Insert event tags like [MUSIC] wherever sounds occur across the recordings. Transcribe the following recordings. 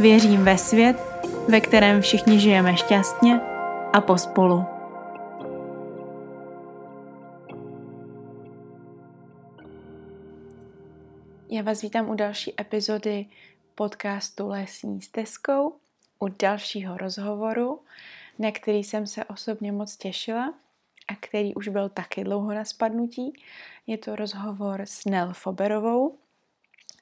Věřím ve svět, ve kterém všichni žijeme šťastně a pospolu. Já vás vítám u další epizody podcastu Lesní stezkou, u dalšího rozhovoru, na který jsem se osobně moc těšila a který už byl taky dlouho na spadnutí. Je to rozhovor s Nel Foberovou,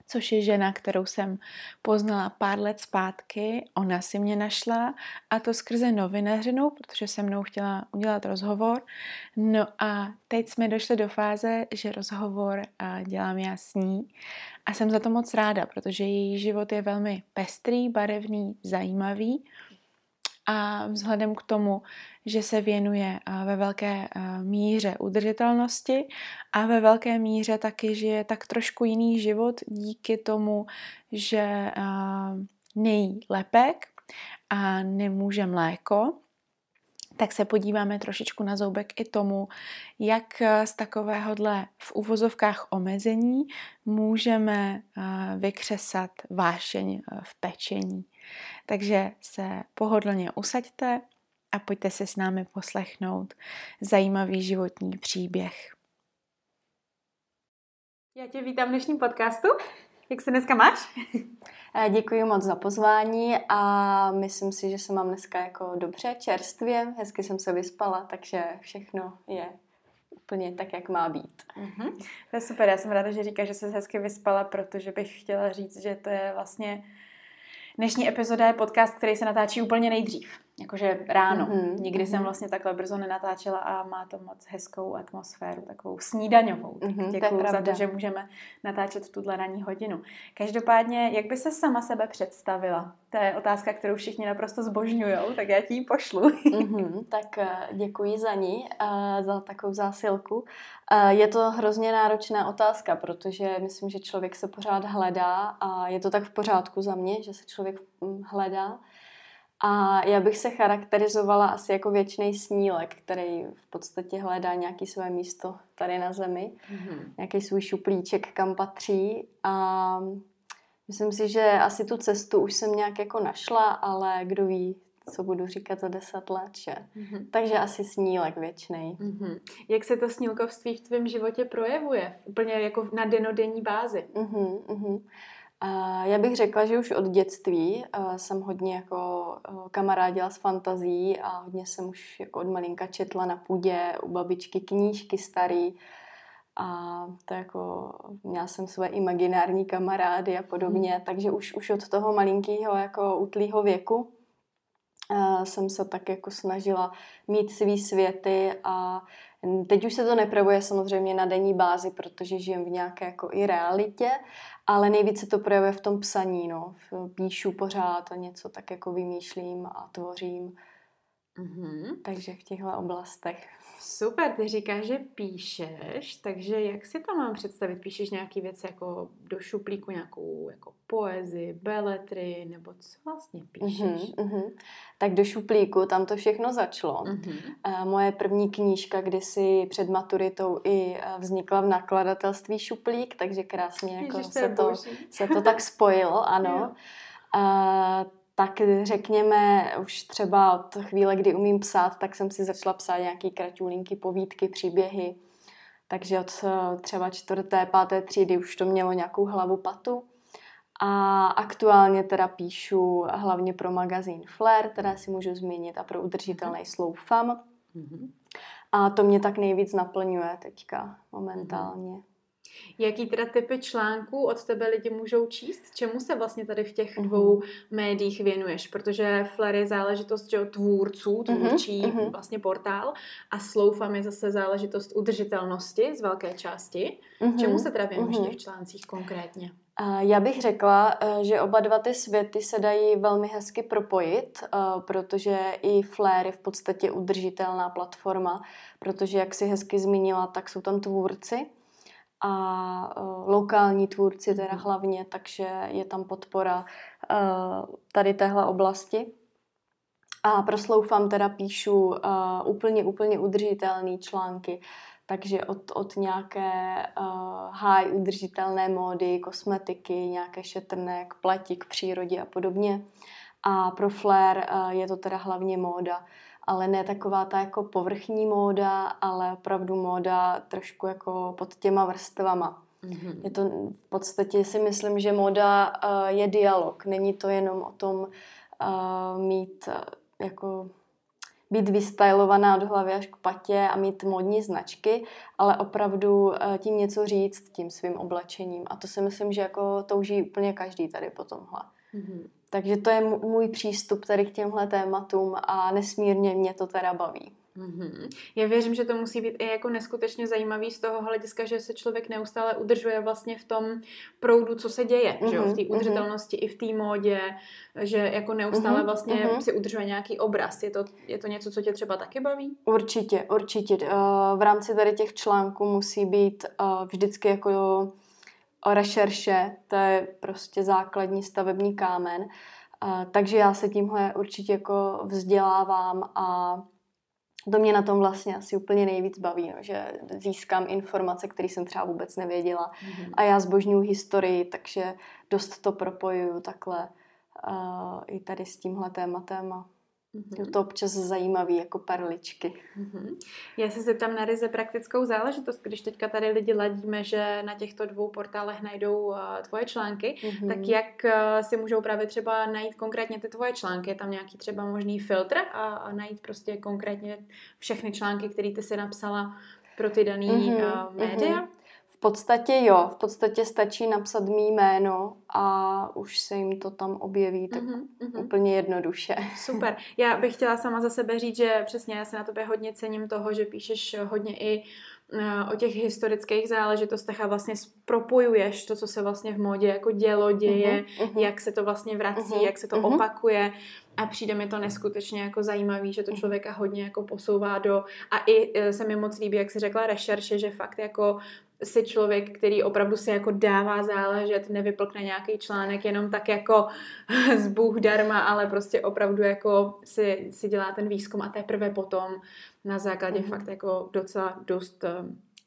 což je žena, kterou jsem poznala pár let zpátky. Ona si mě našla a to skrze novinařinu, protože se mnou chtěla udělat rozhovor. No a teď jsme došli do fáze, že rozhovor dělám já s ní a jsem za to moc ráda, protože její život je velmi pestrý, barevný, zajímavý. A vzhledem k tomu, že se věnuje ve velké míře udržitelnosti a ve velké míře taky žije tak trošku jiný život díky tomu, že nejí lepek a nemůže mléko, tak se podíváme trošičku na zoubek i tomu, jak z takovéhodle v uvozovkách omezení můžeme vykřesat vášeň v pečení. Takže se pohodlně usaďte a pojďte se s námi poslechnout zajímavý životní příběh. Já tě vítám v dnešním podcastu. Jak se dneska máš? [LAUGHS] Eh, děkuji moc za pozvání a myslím si, že se mám dneska jako dobře, čerstvě, hezky jsem se vyspala, takže všechno je úplně tak, jak má být. Mm-hmm. To je super, já jsem ráda, že říkáš, že se hezky vyspala, protože bych chtěla říct, že to je vlastně Dnešní epizoda je podcast, který se natáčí úplně nejdřív, jakože ráno. Mm-hmm. Nikdy mm-hmm. jsem vlastně takhle brzo nenatáčela a má to moc hezkou atmosféru, takovou snídaňovou. Mm-hmm, Děkuji za to, že můžeme natáčet v tuhle ranní hodinu. Každopádně, jak by se sama sebe představila? To je otázka, kterou všichni naprosto zbožňují, tak já ti ji pošlu. [LAUGHS] mm-hmm, tak eh, děkuji za ní, uh, za takovou zásilku. Uh, je to hrozně náročná otázka, protože myslím, že člověk se pořád hledá a je to tak v pořádku za mě, že se člověk hm, hledá. A já bych se charakterizovala asi jako věčný snílek, který v podstatě hledá nějaký své místo tady na zemi, mm-hmm. nějaký svůj šuplíček, kam patří. A Myslím si, že asi tu cestu už jsem nějak jako našla, ale kdo ví, co budu říkat za deset let, že? Mm-hmm. Takže asi snílek věčný. Mm-hmm. Jak se to snílkovství v tvém životě projevuje? Úplně jako na denodenní bázi. Mm-hmm, mm-hmm. Já bych řekla, že už od dětství uh, jsem hodně jako uh, kamarádila s fantazí a hodně jsem už jako od malinka četla na půdě u babičky knížky starý, a to jako, měla jsem své imaginární kamarády a podobně, hmm. takže už, už od toho malinkého jako útlýho věku jsem se tak jako snažila mít svý světy a teď už se to neprojevuje samozřejmě na denní bázi, protože žijem v nějaké jako i realitě, ale nejvíce to projevuje v tom psaní, no. Píšu pořád a něco tak jako vymýšlím a tvořím. Mm-hmm. Takže v těchto oblastech. Super, ty říkáš, že píšeš, takže jak si to mám představit? Píšeš nějaký věci jako do šuplíku, nějakou jako poezii, beletry, nebo co vlastně píšeš? Uh-huh. Tak do šuplíku, tam to všechno začalo. Uh-huh. Moje první knížka kdysi před maturitou i eh, vznikla v nakladatelství Šuplík, takže krásně jako Ježiš, se, to, se to tak spojilo, [LAUGHS] ano. Uh, tak řekněme už třeba od chvíle, kdy umím psát, tak jsem si začala psát nějaký kratoulinky, povídky, příběhy. Takže od eh, třeba čtvrté, páté třídy už to mělo nějakou hlavu patu. A aktuálně teda píšu hlavně pro magazín Flair, teda si můžu zmínit, a pro udržitelný slow fam. Mm-hmm. A to mě tak nejvíc naplňuje teďka momentálně. Mm-hmm. Jaký teda typy článků od tebe lidi můžou číst? Čemu se vlastně tady v těch mhm. dvou uh-huh. médiích věnuješ? Protože Flair je záležitost že, tvůrců, mhm, tvůrčí uh-huh. vlastně portál a Slowfam je zase záležitost udržitelnosti z velké části. Uh-huh. Čemu se teda věnuješ uh-huh. v těch článcích konkrétně? Já bych řekla, eh, že oba dva ty světy se dají velmi hezky propojit, eh, protože i Flair je v podstatě udržitelná platforma, protože jak si hezky zmínila, tak jsou tam tvůrci a eh, lokální tvůrci teda mhm. hlavně, takže je tam podpora tady téhle oblasti. A pro Sloufam teda píšu úplně, úplně udržitelné články takže od, od nějaké uh, high udržitelné módy, kosmetiky, nějaké šetrné k pleti, k přírodě a podobně. A pro Flair uh, je to teda hlavně móda, ale ne taková ta jako povrchní móda, ale opravdu móda trošku jako pod těma vrstvama. Mm-hmm. Je to v podstatě si myslím, že móda uh, je dialog. Není to jenom o tom uh, mít uh, jako být vystylovaná od hlavy až k patě a mít modní značky, ale opravdu tím něco říct tím svým oblečením. A to si myslím, že jako touží úplně každý tady po tomhle. Mm-hmm. Takže to je můj přístup tady k těmhle tématům a nesmírně mě to teda baví. Mm-hmm. Já věřím, že to musí být i jako neskutečně zajímavý z toho hlediska, že se člověk neustále udržuje vlastně v tom proudu, co se děje, mm-hmm. že jo? v té mhm, udržitelnosti mm-hmm. i v té módě, že jako neustále mm-hmm. vlastně mm-hmm. si udržuje nějaký obraz. Je to, je to něco, co tě třeba taky baví? Určitě, určitě. Eh, v rámci tady těch článků musí být eh, vždycky jako rešerše, to je prostě základní stavební kámen. Takže já se tímhle určitě jako vzdělávám a to mě na tom vlastně asi úplně nejvíc baví, no, že získám informace, které jsem třeba vůbec nevěděla. Mm-hmm. A já zbožňuji historii, takže dost to propojuju takhle uh, i tady s tímhle tématem a Mm-hmm. Je to občas zajímavý jako perličky. Mm-hmm. Já se zeptám na ryze praktickou záležitost. Když teďka tady lidi ladíme, že na těchto dvou portálech najdou uh, tvoje články, mm-hmm. tak jak uh, si můžou právě třeba najít konkrétně ty tvoje články? Je tam nějaký třeba možný filtr a, a najít prostě konkrétně všechny články, které ty si napsala pro ty dané mm-hmm. uh, média? Mm-hmm. V podstatě jo, v podstatě stačí napsat mý jméno a už se jim to tam objeví tak mm-hmm. úplně jednoduše. [LAUGHS] Super. Já bych chtěla sama za sebe říct, že přesně já se na tobě hodně cením toho, že píšeš hodně i eh, o těch historických záležitostech a vlastně propojuješ to, co se vlastně v módě jako dělo, děje, mm-hmm. jak se to vlastně vrací, mm-hmm. jak se to mm-hmm. opakuje a přijde mi to neskutečně jako zajímavý, že to mhm. člověka hodně jako posouvá do a i eh, se mi moc líbí, jak si řekla, rešerše, že fakt jako si člověk, který opravdu si jako dává záležet, nevyplkne nějaký článek jenom tak jako [LAUGHS] z Bůh darma, ale prostě opravdu jako si, si dělá ten výzkum a teprve potom na základě mm-hmm. fakt jako docela dost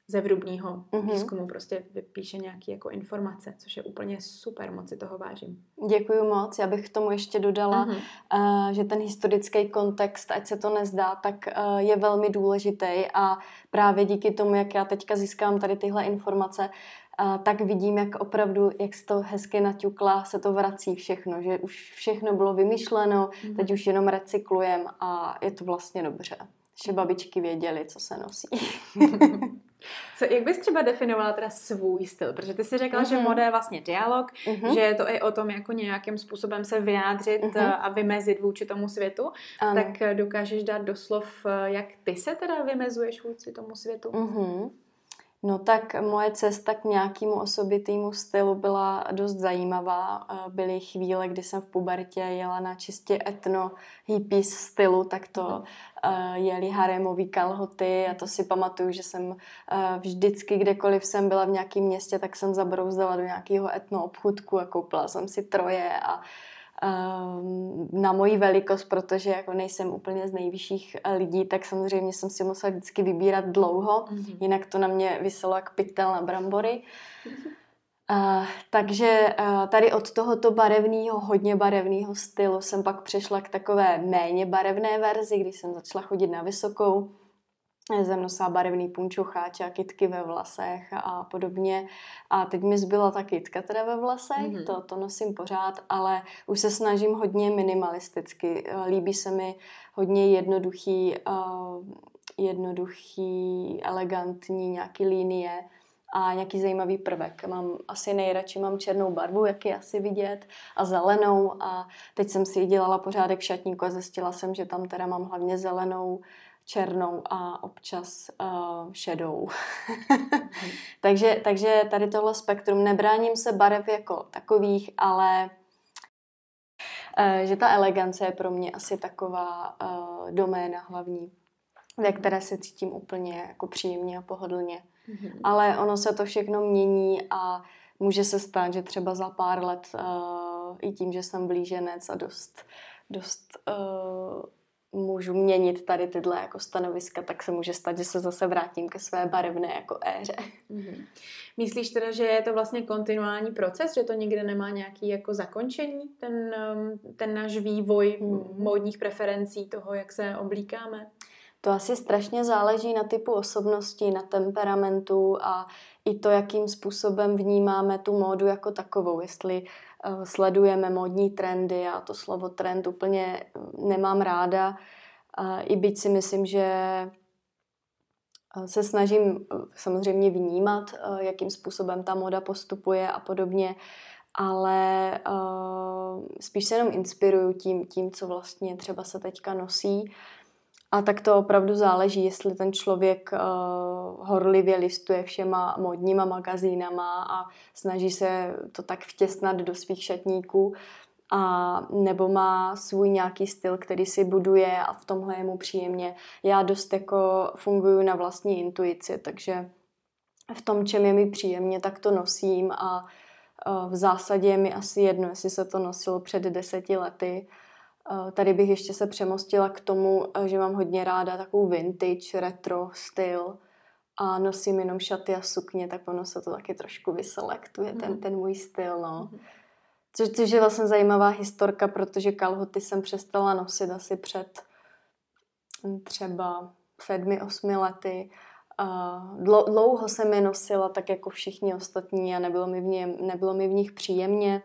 um, zevrubního mm-hmm. výzkumu prostě vypíše nějaké jako informace, což je úplně super, moc si toho vážím. Děkuji moc. Já bych k tomu ještě dodala, mm-hmm. uh, že ten historický kontext, ať se to nezdá, tak uh, je velmi důležitý a právě díky tomu, jak já teďka získám tady tyhle informace, uh, tak vidím, jak opravdu, jak se to hezky naťukla, se to vrací všechno, že už všechno bylo vymyšleno, mm-hmm. teď už jenom recyklujem a je to vlastně dobře. Že babičky věděly, co se nosí. [LAUGHS] [LAUGHS] Co, jak bys třeba definovala teda svůj styl? Protože ty jsi řekla, mm-hmm. že mhm. moda je vlastně dialog, mm-hmm. že je to i o tom jako nějakým způsobem se vyjádřit mm-hmm. a vymezit vůči tomu světu. Ano. Tak eh, dokážeš dát doslov, eh, jak ty se teda vymezuješ vůči tomu světu? Mm-hmm. No tak moje cesta k nějakému osobitému stylu byla dost zajímavá. Byly chvíle, kdy jsem v pubertě jela na čistě etno hippies stylu, tak to uh, jeli harémový kalhoty a to si pamatuju, že jsem uh, vždycky, kdekoliv jsem byla v nějakém městě, tak jsem zabrouzdala do nějakého etno obchudku a koupila jsem si troje a na moji velikost, protože jako nejsem úplně z nejvyšších eh, lidí, tak samozřejmě jsem si musela vždycky vybírat dlouho, mm-hmm. jinak to na mě vyselo jak pytel na brambory. Uh, takže uh, tady od tohoto barevného, hodně barevného stylu jsem pak přešla k takové méně barevné verzi, když jsem začala chodit na vysokou jsem nosila barevný punčocháče a kitky ve vlasech a podobně. A teď mi zbyla ta kitka teda ve vlasech, mm-hmm. to, to nosím pořád, ale už se snažím hodně minimalisticky. Líbí se mi hodně jednoduchý, uh, jednoduchý, elegantní nějaký linie a nějaký zajímavý prvek. Mám asi nejradši mám černou barvu, jak je asi vidět, a zelenou a teď jsem si dělala pořádek v šatníku a zjistila jsem, že tam teda mám hlavně zelenou černou a občas uh, šedou. [LAUGHS] takže, takže tady tohle spektrum, nebráním se barev jako takových, ale uh, že ta elegance je pro mě asi taková uh, doména hlavní, ve které se cítím úplně jako příjemně a pohodlně. Mm-hmm. Ale ono se to všechno mění a může se stát, že třeba za pár let uh, i tím, že jsem blíženec a dost, dost uh, můžu měnit tady tyhle jako stanoviska, tak se může stát, že se zase vrátím ke své barevné jako éře. Mm-hmm. Myslíš teda, že je to vlastně kontinuální proces, že to nikde nemá nějaký jako zakončení, ten, um, ten náš vývoj mm-hmm. módních preferencí toho, jak se oblíkáme? To asi strašně záleží na typu osobnosti, na temperamentu a i to, jakým způsobem vnímáme tu módu jako takovou. Jestli uh, sledujeme módní trendy, a to slovo trend úplně nemám ráda, i byť si myslím, že se snažím samozřejmě vnímat, jakým způsobem ta moda postupuje a podobně, ale spíš se jenom inspiruju tím, tím, co vlastně třeba se teďka nosí a tak to opravdu záleží, jestli ten člověk uh, horlivě listuje všema modníma magazínama a snaží se to tak vtěsnat do svých šatníků, a nebo má svůj nějaký styl, který si buduje a v tomhle je mu příjemně. Já dost jako funguji na vlastní intuici, takže v tom, čem je mi příjemně, tak to nosím a uh, v zásadě je mi asi jedno, jestli se to nosilo před deseti lety, Eh, tady bych ještě se přemostila k tomu, eh, že mám hodně ráda takovou vintage, retro styl a nosím jenom šaty a sukně, tak ono se to taky trošku vyselektuje, ten, mhm. ten můj styl, no. Mhm. Což, což je vlastně zajímavá historka, protože kalhoty jsem přestala nosit asi před hm, třeba sedmi, osmi lety. Dlouho jsem je nosila tak jako všichni ostatní a nebylo mi v, něm, nebylo mi v nich příjemně.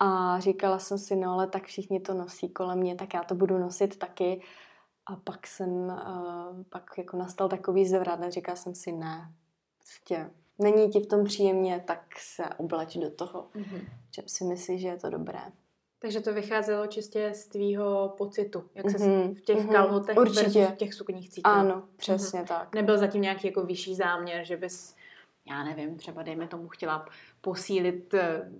A říkala jsem si, no ale tak všichni to nosí kolem mě, tak já to budu nosit taky. A pak jsem, uh, pak jako nastal takový zvrat a říkala jsem si, ne, prostě není ti v tom příjemně, tak se obleč do toho. Mm-hmm. Že si myslíš, že je to dobré. Takže to vycházelo čistě z tvýho pocitu, jak se mm-hmm. v těch mm-hmm. kalhotech Určitě. v těch sukních cítil. Ano, přesně mm-hmm. tak. Nebyl zatím nějaký jako vyšší záměr, že bys já nevím, třeba dejme tomu chtěla posílit eh,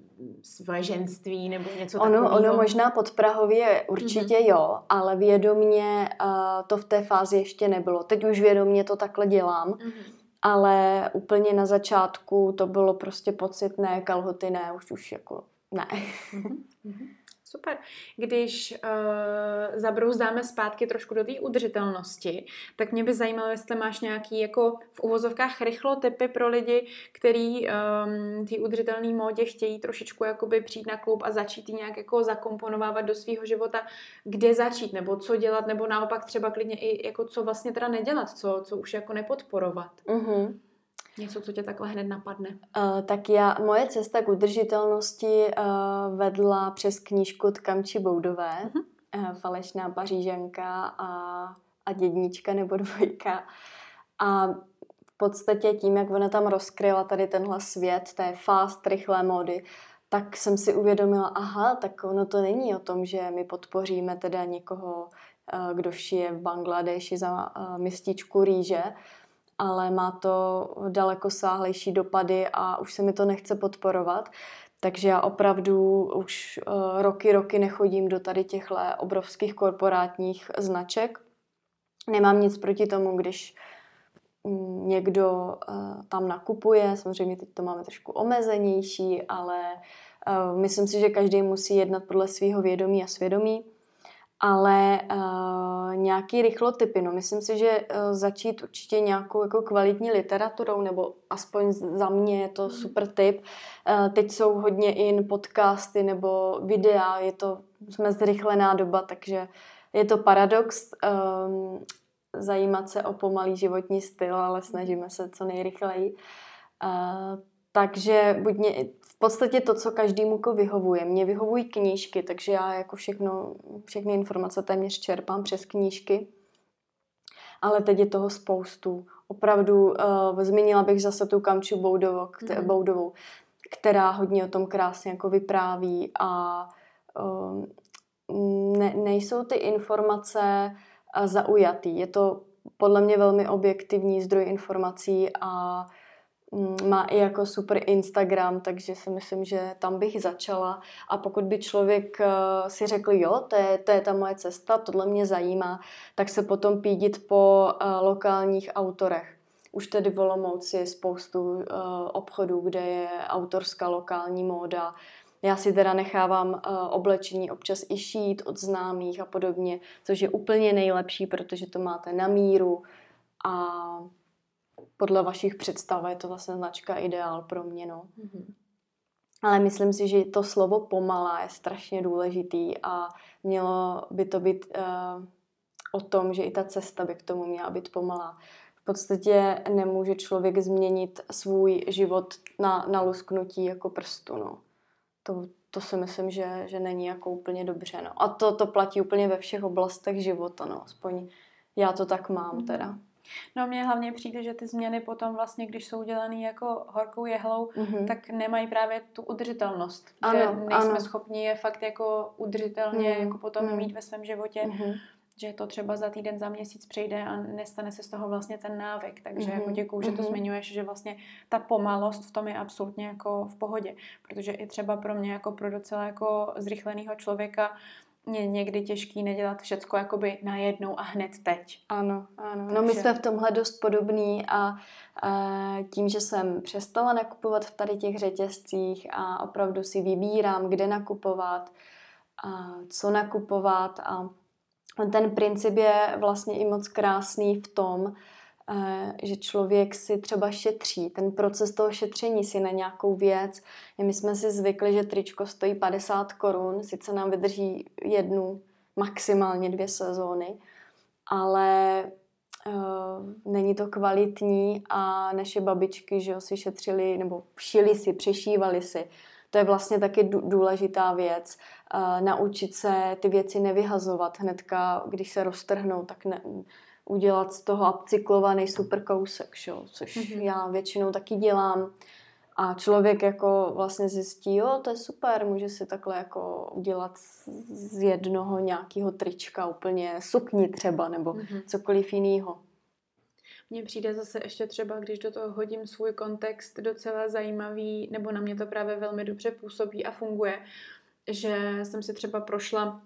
své ženství nebo něco ono, takového? Ono možná podprahově určitě mm-hmm. jo, ale vědomně uh, to v té fázi ještě nebylo. Teď už vědomně to takhle dělám, mm-hmm. ale úplně na začátku to bylo prostě pocit, ne, kalhoty ne, už už jako ne. Mm-hmm. Super. Když uh, zabrouzdáme zpátky trošku do té udržitelnosti, tak mě by zajímalo, jestli máš nějaký jako v uvozovkách rychlotypy pro lidi, který um, ty udržitelné módě chtějí trošičku jakoby přijít na klub a začít nějak jako zakomponovávat do svého života, kde začít, nebo co dělat, nebo naopak třeba klidně i jako co vlastně teda nedělat, co, co už jako nepodporovat. Mm-hmm. Něco, co tě takhle hned napadne? Uh, tak já, moje cesta k udržitelnosti uh, vedla přes knížku Tkamči Boudové, uh-huh. uh, falešná pařížanka a, a dědnička nebo [LAUGHS] dvojka. A v podstatě tím, jak ona tam rozkryla tady tenhle svět té fast, rychlé módy, tak jsem si uvědomila, aha, tak ono to není o tom, že my podpoříme teda někoho, kdo šije v Bangladeši za mističku rýže, ale má to daleko sáhlejší dopady a už se mi to nechce podporovat. Takže já opravdu už uh, roky, roky nechodím do tady těchto obrovských korporátních značek. Nemám nic proti tomu, když mm, někdo uh, tam nakupuje. Samozřejmě teď to máme trošku omezenější, ale uh, myslím si, že každý musí jednat podle svého vědomí a svědomí ale uh, nějaký rychlotypy, no myslím si, že uh, začít určitě nějakou jako kvalitní literaturou, nebo aspoň za mě je to hmm. super tip. Uh, teď jsou hodně in podcasty nebo videa, je to, jsme zrychlená doba, takže je to paradox um, zajímat se o pomalý životní styl, ale snažíme se co nejrychleji. Uh, takže buď mě, v podstatě to, co každému jako vyhovuje. Mně vyhovují knížky, takže já jako všechno, všechny informace téměř čerpám přes knížky. Ale teď je toho spoustu. Opravdu uh, zmínila bych zase tu Kamču Boudovou, kte, mm. Boudovou, která hodně o tom krásně jako vypráví a uh, ne, nejsou ty informace uh, zaujatý. Je to podle mě velmi objektivní zdroj informací a má i jako super Instagram, takže si myslím, že tam bych začala. A pokud by člověk eh, si řekl, jo, to je, to je ta moje cesta, tohle mě zajímá, tak se potom pídit po uh, lokálních autorech. Už tedy v Olomouci je spoustu uh, obchodů, kde je autorská lokální móda, já si teda nechávám oblečení občas i šít od známých a podobně, což je úplně nejlepší, protože to máte na míru a podle vašich představ je to vlastně značka ideál pro mě. No. Mm-hmm. Ale myslím si, že to slovo pomalá je strašně důležitý a mělo by to být uh, o tom, že i ta cesta by k tomu měla být pomalá. V podstatě nemůže člověk změnit svůj život na, na lusknutí jako prstu. No to, to si myslím, že, že není jako úplně dobře. No. A to, to platí úplně ve všech oblastech života, no. aspoň já to tak mám mhm. teda. No mně hlavně přijde, že ty změny potom vlastně, když jsou dělané jako horkou jehlou, mm-hmm. tak nemají právě tu udržitelnost. Ano, že nejsme ano. schopni je fakt jako udržitelně mm, jako potom mm. mít ve svém životě. Mm-hmm že to třeba za týden, za měsíc přejde a nestane se z toho vlastně ten návyk. Takže mm-hmm. jako mhm, děkuju, že to mm-hmm. zmiňuješ, že vlastně ta pomalost v tom je absolutně jako v pohodě. Protože i třeba pro mě jako pro docela jako zrychleného člověka je někdy těžký nedělat všecko jakoby najednou a hned teď. Ano, ano. Takže... No my jsme v tomhle dost podobný a, a tím, že jsem přestala nakupovat v tady těch řetězcích a opravdu si vybírám, kde nakupovat, a co nakupovat a ten princip je vlastně i moc krásný v tom, že člověk si třeba šetří, ten proces toho šetření si na nějakou věc. My jsme si zvykli, že tričko stojí 50 korun, sice nám vydrží jednu, maximálně dvě sezóny, ale uh, není to kvalitní a naše babičky, že jo, si šetřili nebo šili si, přešívali si. To je vlastně taky důležitá věc naučit se ty věci nevyhazovat hnedka, když se roztrhnou, tak ne, udělat z toho upcyklovaný super kousek, šo? což mm-hmm. já většinou taky dělám. A člověk jako vlastně zjistí, jo, to je super, může si takhle jako udělat z jednoho nějakého trička úplně sukni třeba, nebo mm-hmm. cokoliv jiného. Mně přijde zase ještě třeba, když do toho hodím svůj kontext docela zajímavý, nebo na mě to právě velmi dobře působí a funguje, že jsem si třeba prošla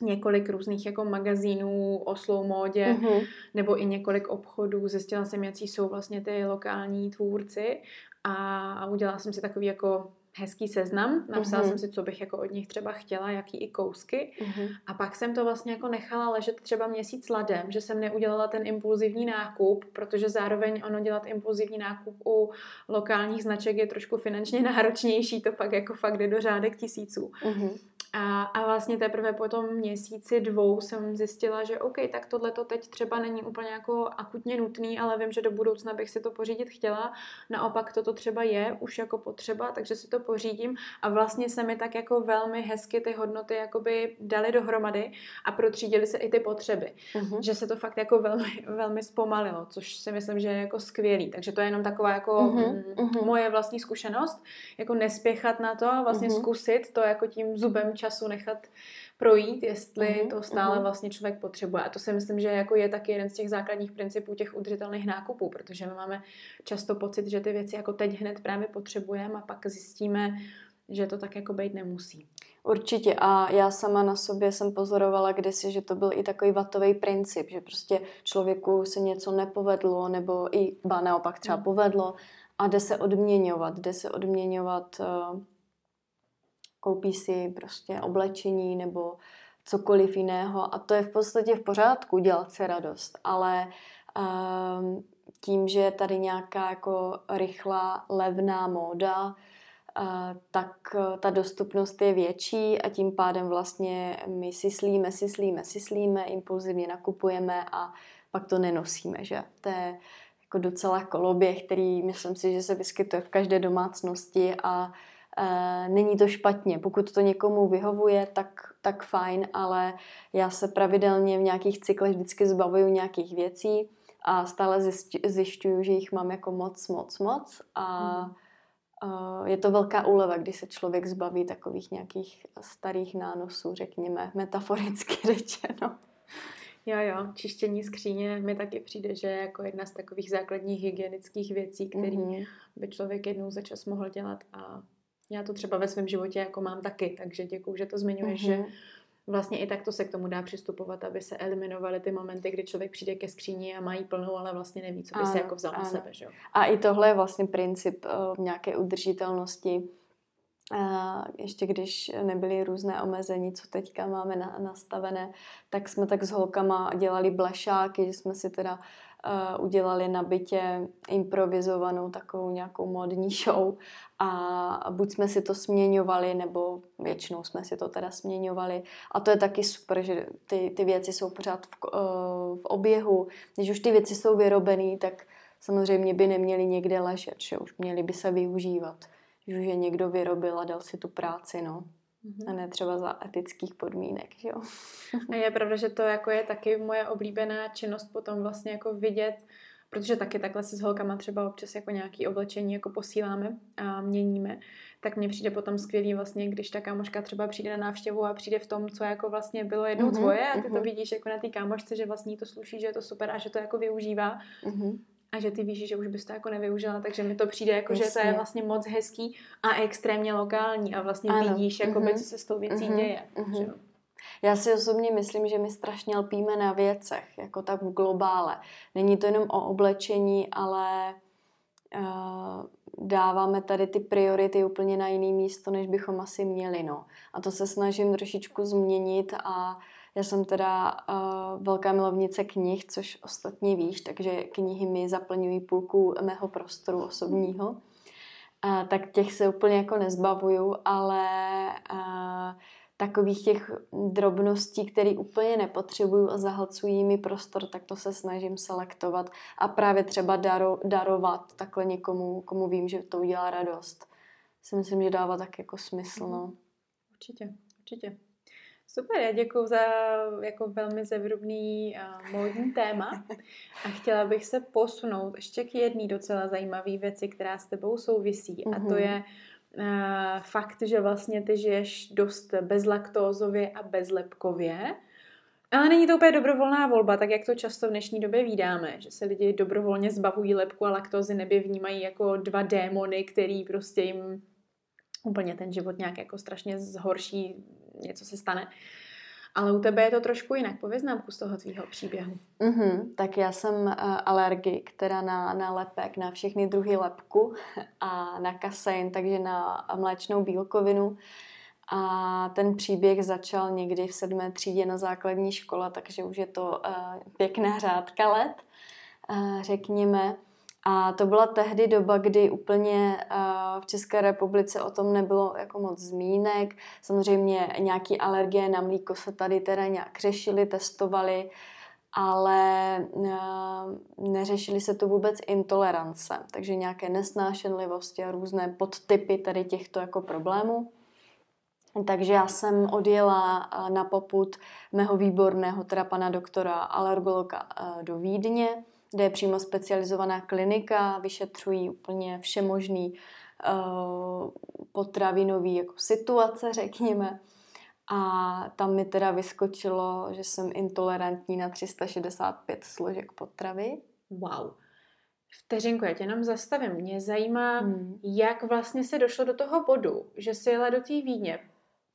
několik různých jako magazínů o slow módě mm-hmm. nebo i několik obchodů. Zjistila jsem, jaký jsou vlastně ty lokální tvůrci a, udělala jsem si takový jako hezký seznam, napsala mm-hmm. jsem si, co bych jako od nich třeba chtěla, jaký i kousky mm-hmm. a pak jsem to vlastně jako nechala ležet třeba měsíc ladem, že jsem neudělala ten impulzivní nákup, protože zároveň ono dělat impulzivní nákup u lokálních značek je trošku finančně [LAUGHS] náročnější, to pak jako fakt jde do řádek tisíců. Mm-hmm. A, a vlastně teprve po tom měsíci dvou jsem zjistila, že OK, tak tohle to teď třeba není úplně jako akutně nutný, ale vím, že do budoucna bych si to pořídit chtěla. Naopak toto třeba je už jako potřeba, takže si to pořídím a vlastně se mi tak jako velmi hezky ty hodnoty jakoby dali dohromady a protřídily se i ty potřeby. Uh-huh. Že se to fakt jako velmi, velmi zpomalilo, což si myslím, že je jako skvělý. Takže to je jenom taková jako uh-huh. Uh-huh. moje vlastní zkušenost, jako nespěchat na to, vlastně uh-huh. zkusit to jako tím zubem času nechat projít, jestli uh-huh, to stále uh-huh. vlastně člověk potřebuje. A to si myslím, že jako je taky jeden z těch základních principů těch udržitelných nákupů, protože my máme často pocit, že ty věci jako teď hned právě potřebujeme a pak zjistíme, že to tak jako být nemusí. Určitě a já sama na sobě jsem pozorovala kdysi, že to byl i takový vatový princip, že prostě člověku se něco nepovedlo nebo i ba naopak třeba povedlo a jde se odměňovat, jde se odměňovat uh, koupí si prostě oblečení nebo cokoliv jiného a to je v podstatě v pořádku dělat si radost, ale um, tím, že je tady nějaká jako rychlá, levná móda, uh, tak uh, ta dostupnost je větší a tím pádem vlastně my syslíme, syslíme, syslíme, impulzivně nakupujeme a pak to nenosíme, že? To je jako docela koloběh, který myslím si, že se vyskytuje v každé domácnosti a Eh, není to špatně. Pokud to někomu vyhovuje, tak, tak fajn, ale já se pravidelně v nějakých cyklech vždycky zbavuju nějakých věcí a stále zjišťuju, že jich mám jako moc, moc, moc a mm. je to velká úleva, když se člověk zbaví takových nějakých starých nánosů, řekněme, metaforicky [LAUGHS] řečeno. Jo, jo, čištění skříně mi taky přijde, že je jako jedna z takových základních hygienických věcí, které mm-hmm. by člověk jednou za čas mohl dělat a já to třeba ve svém životě jako mám taky, takže děkuju, že to zmiňuješ, mm-hmm. že vlastně i takto se k tomu dá přistupovat, aby se eliminovaly ty momenty, kdy člověk přijde ke skříni a mají plnou, ale vlastně neví, co by ano, se jako vzal ano. na sebe. Že? A i tohle je vlastně princip uh, nějaké udržitelnosti. Uh, ještě když nebyly různé omezení, co teďka máme na, nastavené, tak jsme tak s holkama dělali blašáky, že jsme si teda uh, udělali na bytě improvizovanou takovou nějakou modní show a buď jsme si to směňovali, nebo většinou jsme si to teda směňovali. A to je taky super, že ty, ty věci jsou pořád v, uh, v oběhu. Když už ty věci jsou vyrobené, tak samozřejmě by neměly někde ležet, že už měly by se využívat. Že už je někdo vyrobil a dal si tu práci, no. Mm-hmm. A ne třeba za etických podmínek, že jo. A je pravda, že to jako je taky moje oblíbená činnost potom vlastně jako vidět, protože taky takhle si s holkama třeba občas jako nějaký oblečení jako posíláme a měníme, tak mně přijde potom skvělý vlastně, když ta kámoška třeba přijde na návštěvu a přijde v tom, co jako vlastně bylo jednou mm-hmm, tvoje a ty mm-hmm. to mhm. vidíš jako na té kámošce, že vlastně to sluší, že je to super a že to jako využívá. Mm-hmm a že ty víš, že už bys to jako nevyužila, takže mi to přijde jako, Jasně. že to je vlastně moc hezký a extrémně lokální a vlastně ano. vidíš, jakoby, mm-hmm. co se s tou věcí mm-hmm. děje. Mm-hmm. Že? Já si osobně myslím, že my strašně lpíme na věcech, jako tak v globále. Není to jenom o oblečení, ale uh, dáváme tady ty priority úplně na jiný místo, než bychom asi měli. No. A to se snažím trošičku změnit a já jsem teda uh, velká milovnice knih, což ostatně víš, takže knihy mi zaplňují půlku mého prostoru osobního. Uh, tak těch se úplně jako nezbavuju, ale uh, takových těch drobností, které úplně nepotřebuju a zahlcují mi prostor, tak to se snažím selektovat a právě třeba daro, darovat takhle někomu, komu vím, že to udělá radost. Si myslím, že dává tak jako smysl. No. Určitě, určitě. Super, já děkuji za jako velmi zevrubný uh, módní téma a chtěla bych se posunout ještě k jedné docela zajímavé věci, která s tebou souvisí mm-hmm. a to mhm. je uh, fakt, že vlastně ty žiješ dost bezlaktózově a bezlepkově, ale není to úplně dobrovolná volba, tak jak to často v dnešní době vídáme, že se lidi dobrovolně zbavují lepku a laktózy, nebě vnímají jako dva démony, který prostě jim úplně ten život nějak jako strašně zhorší, něco se stane. Ale u tebe je to trošku jinak. Pověz nám kus toho tvýho příběhu. Mm-hmm, tak já jsem uh, alergik, teda na, na lepek, na všechny druhy lepku [LAUGHS] a na kasein, takže na mléčnou bílkovinu. A ten příběh začal někdy v sedmé třídě na základní škole, takže už je to uh, pěkná řádka let, uh, řekněme. A to byla tehdy doba, kdy úplně uh, v České republice o tom nebylo jako moc zmínek. Samozřejmě nějaké alergie na mlíko se tady teda nějak řešily, testovaly, ale uh, neřešily se tu vůbec intolerance, takže nějaké nesnášenlivosti a různé podtypy tady těchto jako problémů. Takže já jsem odjela na poput mého výborného, teda pana doktora alergologa do Vídně, kde je přímo specializovaná klinika, vyšetřují úplně všemožný uh, potravinový jako situace, [LAUGHS] řekněme. A tam mi teda vyskočilo, že jsem intolerantní na 365 složek potravy. Wow. Vteřinku, já tě jenom zastavím. Mě zajímá, hmm. jak vlastně se došlo do toho bodu, že jsi jela do té Vídně.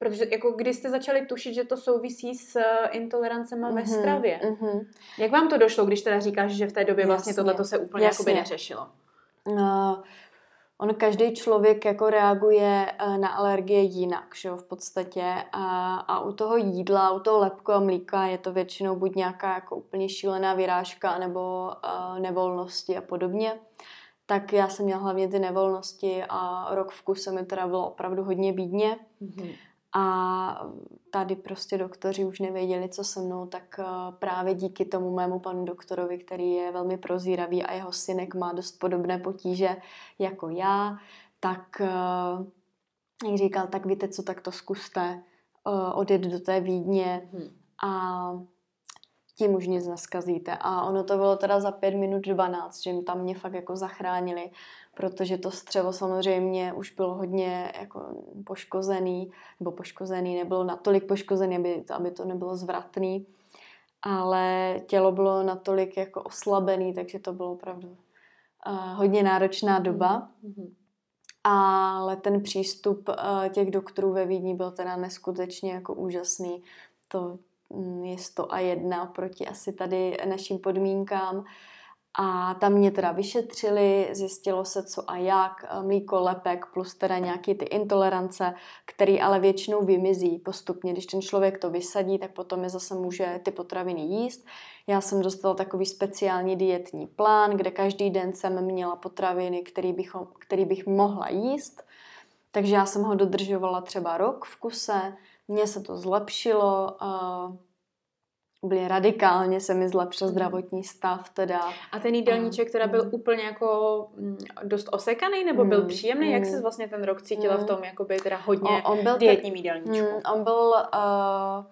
Protože jako kdy jste začali tušit, že to souvisí s eh, intolerancema mm-hmm, ve mhm, stravě. Mm-hmm. Jak vám to došlo, když teda říkáš, že v té době vlastně tohle se úplně jakoby neřešilo? Uh, on každý člověk jako reaguje uh, na alergie jinak, že jo, v podstatě. A, a u toho jídla, u toho lepku a mlíka je to většinou buď nějaká jako úplně šílená vyrážka nebo uh, nevolnosti a podobně. Tak já jsem měla hlavně ty nevolnosti a rok v kuse mi teda bylo opravdu hodně bídně. Mm-hmm. A tady prostě doktoři už nevěděli, co se mnou, tak eh, právě díky tomu mému panu doktorovi, který je velmi prozíravý a jeho synek má dost podobné potíže jako já, tak eh, jak říkal, tak víte co, tak to zkuste, eh, odjet do té Vídně hmm. a tím už nic neskazíte. A ono to bylo teda za pět minut 12, že tam mě fakt jako zachránili protože to střevo samozřejmě už bylo hodně jako poškozený, nebo poškozený, nebylo natolik poškozený, aby, aby to nebylo zvratný. ale tělo bylo natolik jako oslabený, takže to bylo opravdu uh, hodně náročná doba. Mm-hmm. Ale ten přístup uh, těch doktorů ve Vídni byl teda neskutečně jako úžasný. To je 100 a jedna proti asi tady našim podmínkám. A tam mě teda vyšetřili, zjistilo se co a jak, mlíko, lepek plus teda nějaký ty intolerance, který ale většinou vymizí postupně. Když ten člověk to vysadí, tak potom je zase může ty potraviny jíst. Já jsem dostala takový speciální dietní plán, kde každý den jsem měla potraviny, který, bych, který bych mohla jíst. Takže já jsem ho dodržovala třeba rok v kuse, mně se to zlepšilo, úplně radikálně se mi zlepšil mhm. zdravotní stav teda. A ten jídelníček teda byl mm. úplně jako mm, dost osekaný nebo byl mm. příjemný? Mm. Jak jsi vlastně ten rok cítila mm. v tom jakoby teda hodně o, on byl dietním jídelníčku? Mm, on byl uh,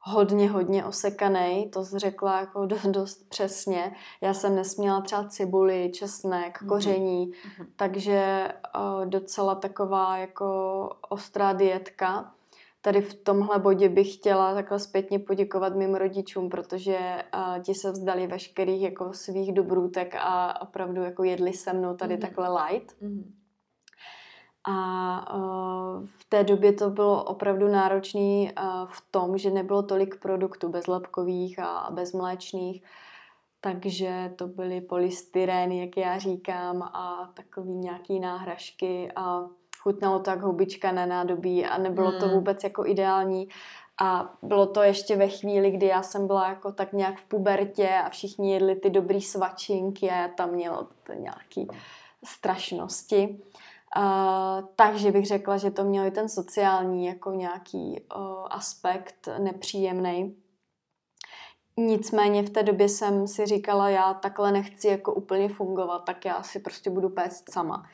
hodně, hodně osekaný, to jsi řekla jako dost, přesně. Já jsem nesměla třeba cibuli, česnek, mm. koření, mm. takže uh, docela taková jako ostrá dietka tady v tomhle bodě bych chtěla takhle zpětně poděkovat mým rodičům, protože uh, ti se vzdali veškerých jako svých dobrůtek a opravdu jako jedli se mnou tady mm-hmm. takhle light. Mm-hmm. A uh, v té době to bylo opravdu náročné uh, v tom, že nebylo tolik produktů bezlepkových a bezmléčných, takže to byly polystyrény, jak já říkám, a takový nějaký náhražky a chutnalo to jak houbička na nádobí a nebylo hmm. to vůbec jako ideální. A bylo to ještě ve chvíli, kdy já jsem byla jako tak nějak v pubertě a všichni jedli ty dobrý svačinky a já tam měla nějaký strašnosti. Uh, takže bych řekla, že to mělo i ten sociální jako nějaký uh, aspekt nepříjemný. Nicméně v té době jsem si říkala, já takhle nechci jako úplně fungovat, tak já si prostě budu péct sama.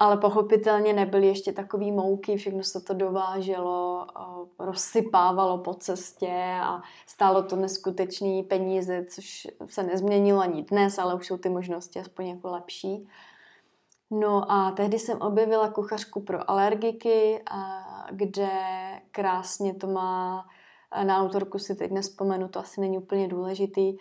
Ale pochopitelně nebyly ještě takový mouky, všechno se to dováželo, rozsypávalo po cestě a stálo to neskutečný peníze, což se nezměnilo ani dnes, ale už jsou ty možnosti aspoň jako lepší. No a tehdy jsem objevila kuchařku pro alergiky, kde krásně to má, na autorku si teď nespomenu, to asi není úplně důležitý,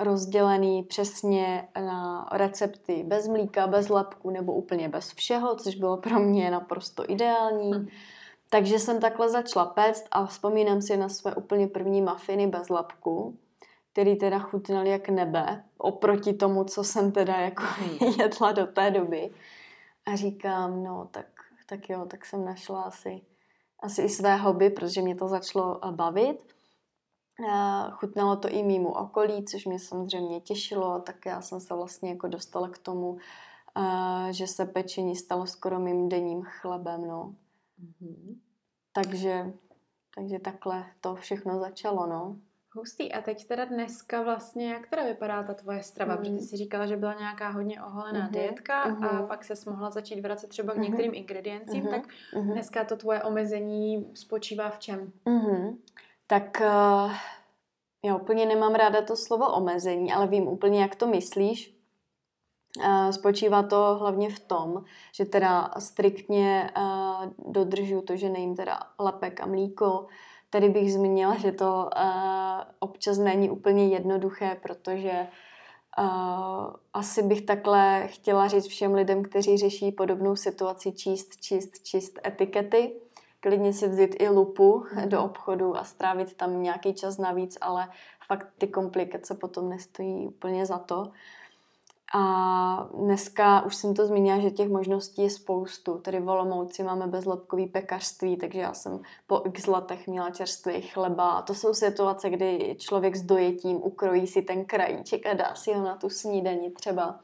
rozdělený přesně na recepty bez mlíka, bez lepku nebo úplně bez všeho, což bylo pro mě naprosto ideální. Hmm. Takže jsem takhle začala péct a vzpomínám si na své úplně první mafiny bez lepku, který teda chutnal jak nebe, oproti tomu, co jsem teda jako hmm. [LAUGHS] jedla do té doby. A říkám, no tak, tak jo, tak jsem našla asi, asi i své hobby, protože mě to začalo bavit. Chutnalo to i mýmu okolí, což mě samozřejmě těšilo, tak já jsem se vlastně jako dostala k tomu, že se pečení stalo skoro mým denním chlebem, no. Mm-hmm. Takže, takže takhle to všechno začalo, no. Hustý. A teď teda dneska vlastně, jak teda vypadá ta tvoje strava? Mm. Protože ty jsi říkala, že byla nějaká hodně oholená mm-hmm. dietka mm-hmm. a pak se mohla začít vracet třeba k některým mm-hmm. ingrediencím, mm-hmm. tak mm-hmm. dneska to tvoje omezení spočívá v čem? Mm-hmm. Tak uh, já úplně nemám ráda to slovo omezení, ale vím úplně, jak to myslíš. Uh, spočívá to hlavně v tom, že teda striktně uh, dodržu to, že nejím teda lepek a mlíko. Tady bych zmínila, že to občas není úplně jednoduché, protože asi bych takhle chtěla říct všem lidem, kteří řeší podobnou situaci, číst, číst, číst etikety klidně si vzít i lupu do obchodu a strávit tam nějaký čas navíc, ale fakt ty komplikace potom nestojí úplně za to. A dneska už jsem to zmínila, že těch možností je spoustu. Tady v Olomouci máme bezlepkový pekařství, takže já jsem po x letech měla čerstvý chleba. A to jsou situace, kdy člověk s dojetím ukrojí si ten krajíček a dá si ho na tu snídani třeba.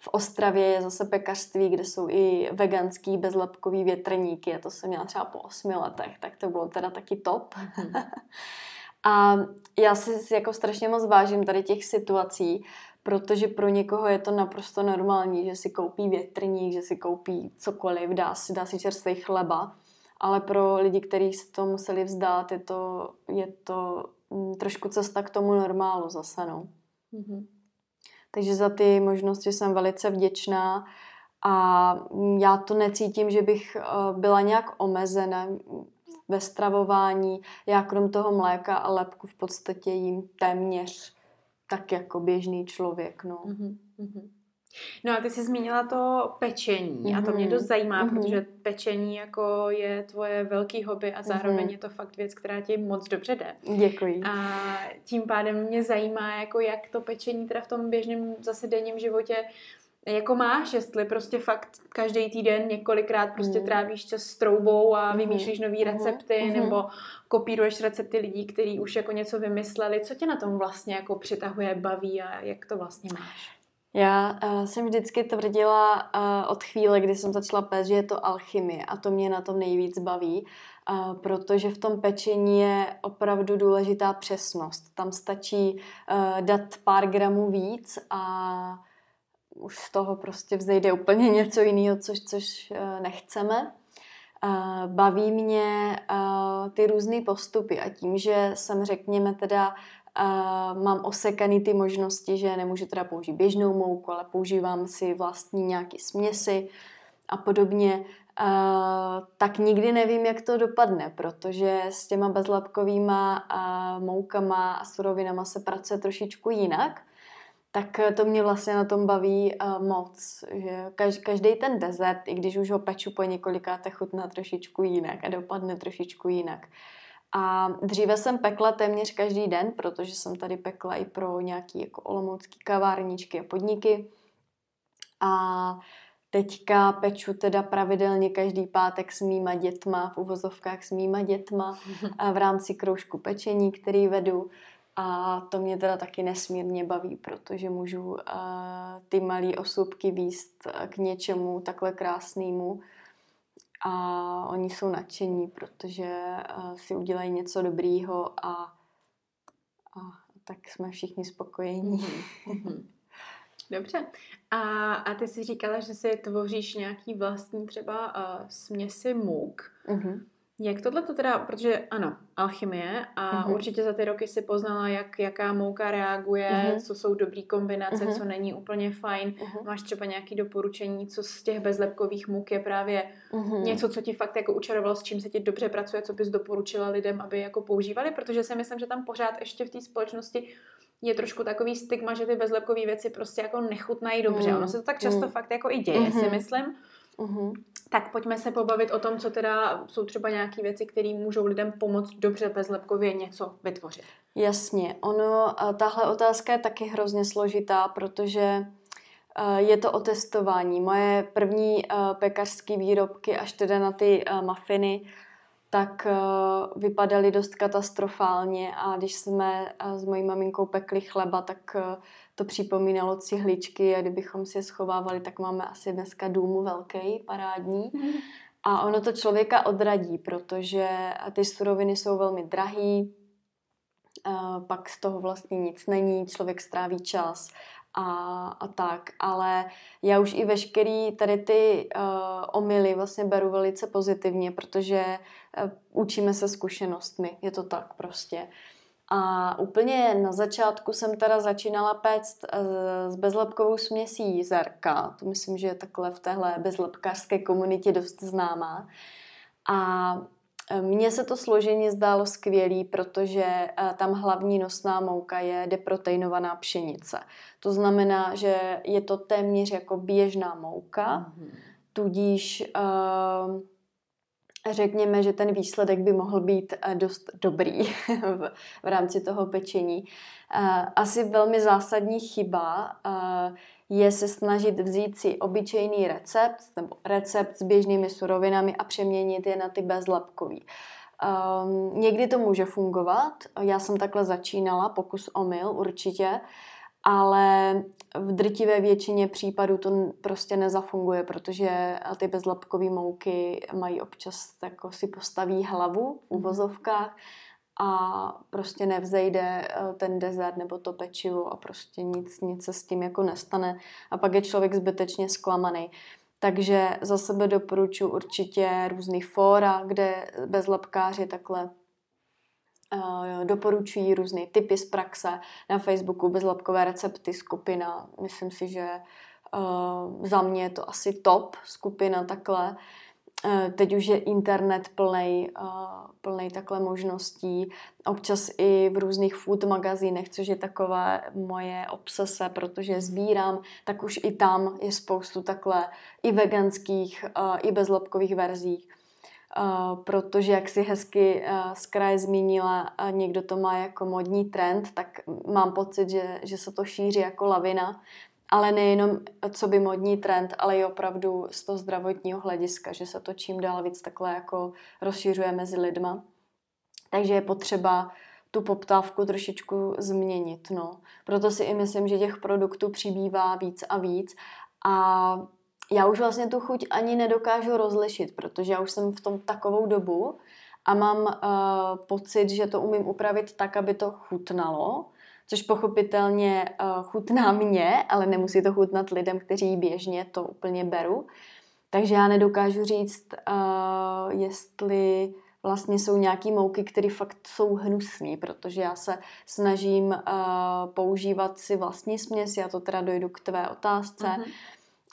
V Ostravě je zase pekařství, kde jsou i veganský bezlepkový větrníky. A to jsem měla třeba po osmi letech, tak to bylo teda taky top. Mm-hmm. [LAUGHS] a já si jako strašně moc vážím tady těch situací, protože pro někoho je to naprosto normální, že si koupí větrník, že si koupí cokoliv, dá si, dá si čerstvý chleba, ale pro lidi, kteří se to museli vzdát, je to, je to mm, trošku cesta k tomu normálu zase, no. Mm-hmm. Takže za ty možnosti jsem velice vděčná a já to necítím, že bych eh, byla nějak omezena ve stravování. Já krom toho mléka a lepku v podstatě jím téměř tak jako běžný člověk. No. Mm-hmm. No a ty jsi zmínila to pečení mm-hmm. a to mě mhm. dost zajímá, mm-hmm. protože pečení jako je tvoje velký hobby a zároveň mm-hmm. je to fakt věc, která ti moc dobře jde. Děkuji. A tím pádem mě zajímá, jako jak to pečení teda v tom běžném zase denním životě jako máš, jestli prostě fakt každý týden několikrát prostě mm. trávíš čas s troubou a mhm. vymýšlíš nové mhm. recepty mm. nebo kopíruješ recepty lidí, kteří už jako něco vymysleli. Co tě na tom vlastně jako přitahuje, baví a jak to vlastně máš? Já uh, jsem vždycky tvrdila uh, od chvíle, kdy jsem začala péct, že je to alchymie a to mě na tom nejvíc baví, uh, protože v tom pečení je opravdu důležitá přesnost. Tam stačí uh, dát pár gramů víc a už z toho prostě vzejde úplně něco jiného, což, což uh, nechceme. Uh, baví mě uh, ty různé postupy a tím, že jsem, řekněme, teda Uh, mám osekaný ty možnosti, že nemůžu teda použít běžnou mouku, ale používám si vlastní nějaké směsi a podobně, uh, tak nikdy nevím, jak to dopadne, protože s těma bezlepkovýma uh, moukama a surovinama se pracuje trošičku jinak. Tak to mě vlastně na tom baví moc, že každý ten dezert, i když už ho peču po několikáte, chutná trošičku jinak a dopadne trošičku jinak. Uh, a dříve jsem pekla téměř každý den, protože jsem tady pekla i pro nějaký jako olomoucký kavárničky a podniky. A teďka peču teda pravidelně každý pátek s mýma dětma, v uvozovkách s mýma dětma [LAUGHS] a v rámci kroužku pečení, který vedu. A to mě teda taky nesmírně baví, protože můžu uh, ty malé osůbky výst k něčemu takhle krásnému a oni jsou nadšení, protože uh, si udělají něco dobrýho a, a tak jsme všichni spokojení. Mhm. Dobře. A, a ty si říkala, že si tvoříš nějaký vlastní třeba uh, směsi můk. Uh-huh. Jak tohle to teda, protože ano, alchymie a uh-huh. určitě za ty roky si poznala, jak, jaká mouka reaguje, uh-huh. co jsou dobrý kombinace, uh-huh. co není úplně fajn. Uh-huh. Máš třeba nějaké doporučení, co z těch bezlepkových můk je právě uh-huh. něco, co ti fakt jako učarovalo, s čím se ti dobře pracuje, co bys doporučila lidem, aby jako používali, protože si myslím, že tam pořád ještě v té společnosti je trošku takový stigma, že ty bezlepkové věci prostě jako nechutnají dobře. Uh-huh. Ono se to tak často uh-huh. fakt jako i děje, uh-huh. si myslím. Uh-huh. Tak pojďme se pobavit o tom, co teda jsou třeba nějaké věci, které můžou lidem pomoct dobře bezlepkově něco vytvořit. Jasně, ono, tahle otázka je taky hrozně složitá, protože je to o testování. Moje první pekařské výrobky, až teda na ty mafiny, tak vypadaly dost katastrofálně a když jsme s mojí maminkou pekli chleba, tak to připomínalo cihličky a kdybychom si je schovávali, tak máme asi dneska dům velký, parádní. A ono to člověka odradí, protože ty suroviny jsou velmi drahý, pak z toho vlastně nic není, člověk stráví čas a, a tak. Ale já už i veškerý tady ty uh, omily vlastně beru velice pozitivně, protože uh, učíme se zkušenostmi, je to tak prostě. A úplně na začátku jsem teda začínala péct eh, s bezlepkovou směsí zerka. To myslím, že je takhle v téhle bezlepkářské komunitě dost známá. A eh, mně se to složení zdálo skvělý, protože eh, tam hlavní nosná mouka je deproteinovaná pšenice. To znamená, že je to téměř jako běžná mouka, mm-hmm. tudíž uh, řekněme, že ten výsledek by mohl být eh, dost dobrý [LAUGHS] v, v rámci toho pečení. Eh, asi velmi zásadní chyba eh, je se snažit vzít si obyčejný recept nebo recept s běžnými surovinami a přeměnit je na ty bezlepkový. Um, někdy to může fungovat, já jsem takhle začínala, pokus omyl určitě, ale v drtivé většině případů to prostě nezafunguje, protože ty bezlepkové mouky mají občas jako si postaví hlavu v mhm. uvozovkách a prostě nevzejde eh, ten dezert nebo to pečivo a prostě nic, nic se s tím jako nestane a pak je člověk zbytečně zklamaný. Takže za sebe doporučuji určitě různý fóra, kde bezlepkáři takhle doporučují různé typy z praxe na Facebooku, bezlepkové recepty, skupina. Myslím si, že uh, za mě je to asi top skupina takhle. Eh, teď už je internet plný plnej takhle možností. Občas i v různých food magazínech, což je takové moje obsese, protože sbírám, tak už i tam je spoustu takhle i veganských, i bezlepkových verzí. Uh, protože, jak si hezky uh, z kraje zmínila, uh, někdo to má jako modní trend, tak mám pocit, že, že se to šíří jako lavina ale nejenom co by modní trend, ale i opravdu z toho zdravotního hlediska, že se to čím dál víc takhle jako rozšiřuje mezi lidma. Takže je potřeba tu poptávku trošičku změnit. No. Proto si i myslím, že těch produktů přibývá víc a víc a já už vlastně tu chuť ani nedokážu rozlišit, protože já už jsem v tom takovou dobu a mám uh, pocit, že to umím upravit tak, aby to chutnalo, což pochopitelně uh, chutná [LAUGHS] mě, ale nemusí to chutnat lidem, kteří běžně to úplně beru. Takže já nedokážu říct, uh, jestli vlastně jsou nějaký mouky, které fakt jsou hnusné, protože já se snažím uh, používat si vlastní směs, já to teda dojdu k tvé otázce. Uh-huh.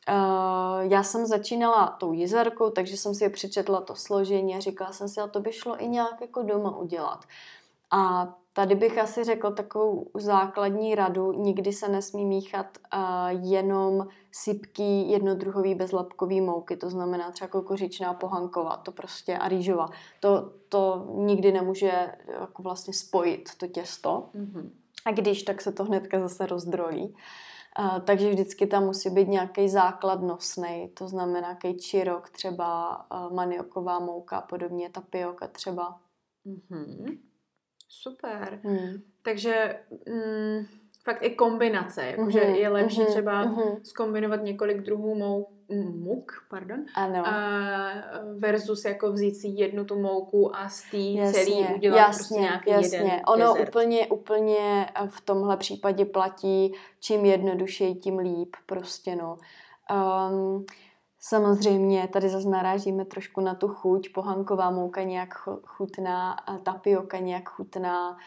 Uh, já jsem začínala tou jizerkou, takže jsem si přečetla to složení a říkala jsem si, a to by šlo i nějak jako doma udělat. A Tady bych asi řekl takovou základní radu, nikdy se nesmí míchat uh, jenom sypký jednodruhový bezlepkový mouky, to znamená třeba kokořičná pohanková, to prostě a rýžová. To, to nikdy nemůže jako vlastně spojit to těsto. Mm-hmm. A když, tak se to hnedka zase rozdrolí. Uh, takže vždycky tam musí být nějaký základ nosný, to znamená nějaký čirok, třeba manioková mouka, podobně tapioka třeba. Mm-hmm. Super. Hmm. Takže mm, fakt i kombinace, jakože mm-hmm. je lepší mm-hmm. třeba mm-hmm. skombinovat několik druhů mou, muk, pardon, ano. A versus jako vzít si jednu tu mouku a z té celý udělat jasně, prostě nějaký jasně. jeden Ono desert. úplně, úplně v tomhle případě platí, čím jednodušeji, tím líp prostě no. Um, Samozřejmě tady zase narážíme trošku na tu chuť. Pohanková mouka nějak chutná, tapioka nějak chutná.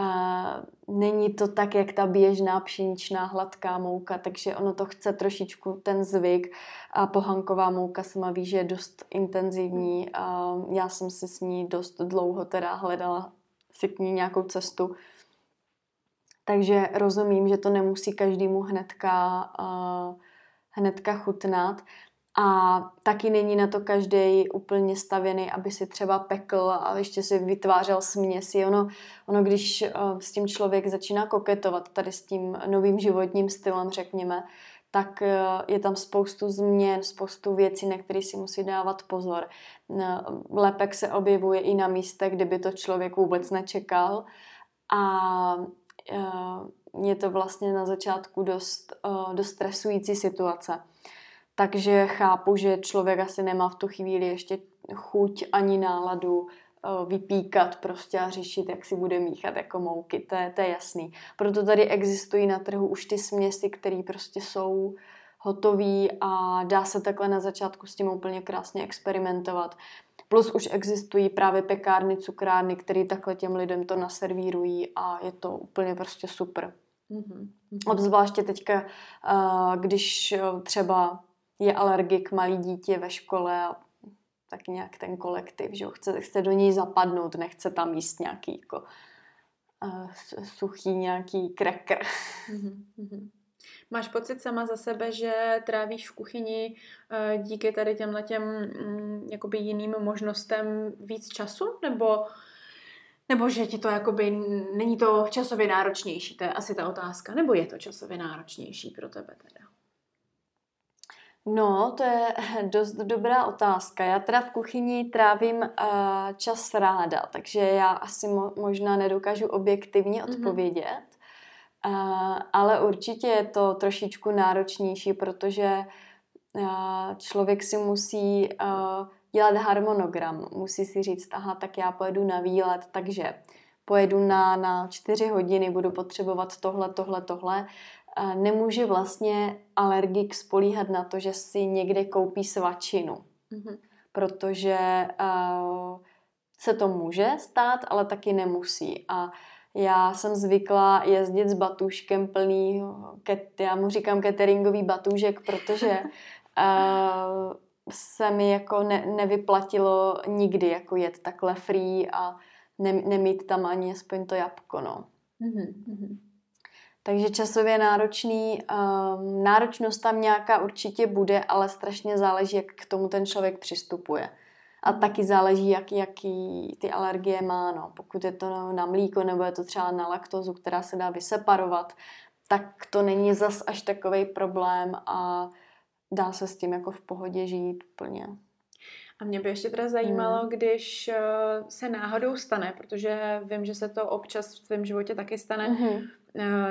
A není to tak, jak ta běžná pšeničná hladká mouka, takže ono to chce trošičku ten zvyk. A pohanková mouka sama ví, že je dost intenzivní. A já jsem si s ní dost dlouho teda hledala si k ní nějakou cestu. Takže rozumím, že to nemusí každému hnedka, uh, hnedka chutnat. A taky není na to každý úplně stavěný, aby si třeba pekl a ještě si vytvářel směsi. Ono, ono když uh, s tím člověk začíná koketovat tady s tím novým životním stylem, řekněme, tak uh, je tam spoustu změn, spoustu věcí, na které si musí dávat pozor. Uh, lepek se objevuje i na místech, kde by to člověk vůbec nečekal. A je to vlastně na začátku dost, dost stresující situace. Takže chápu, že člověk asi nemá v tu chvíli ještě chuť ani náladu eh, vypíkat prostě a řešit, jak si bude míchat jako mouky, to je, to je jasný. Proto tady existují na trhu už ty směsi, které prostě jsou hotový a dá se takhle na začátku s tím úplně krásně experimentovat. Plus už existují právě pekárny, cukrárny, které takhle těm lidem to naservírují a je to úplně prostě super. Mm-hmm. Obzvláště teďka, eh, když eh, třeba je alergik malý dítě ve škole a tak nějak ten kolektiv, že ho chce, chce do něj zapadnout, nechce tam jíst nějaký jako uh, suchý nějaký krekr. Mm-hmm. Máš pocit sama za sebe, že trávíš v kuchyni uh, díky tady těmhle těm um, jakoby jiným možnostem víc času? Nebo, nebo že ti to jakoby není to časově náročnější? To je asi ta otázka. Nebo je to časově náročnější pro tebe teda? No, to je dost dobrá otázka. Já teda v kuchyni trávím uh, čas ráda, takže já asi mo- možná nedokážu objektivně mhm. odpovědět, mm-hmm. uh, ale určitě je to trošičku náročnější, protože uh, člověk si musí uh, dělat harmonogram. Musí si říct, aha, tak já pojedu na výlet, takže pojedu na, na čtyři hodiny, budu potřebovat tohle, tohle, tohle nemůže vlastně alergik spolíhat na to, že si někde koupí svačinu. Mm-hmm. Protože uh, se to může stát, ale taky nemusí. A já jsem zvykla jezdit s batůžkem plný, ket, já mu říkám cateringový batůžek, protože uh, [LAUGHS] se mi jako ne, nevyplatilo nikdy jako jet takhle free a ne, nemít tam ani aspoň to jabko, no. Mm-hmm. Takže časově náročný, um, náročnost tam nějaká určitě bude, ale strašně záleží, jak k tomu ten člověk přistupuje. A taky záleží, jak, jaký ty alergie má. No. Pokud je to na mlíko nebo je to třeba na laktozu, která se dá vyseparovat, tak to není zas až takový problém a dá se s tím jako v pohodě žít úplně. A mě by ještě teda zajímalo, hmm. když eh, se náhodou stane, protože vím, že se to občas v tvém životě taky stane, hmm.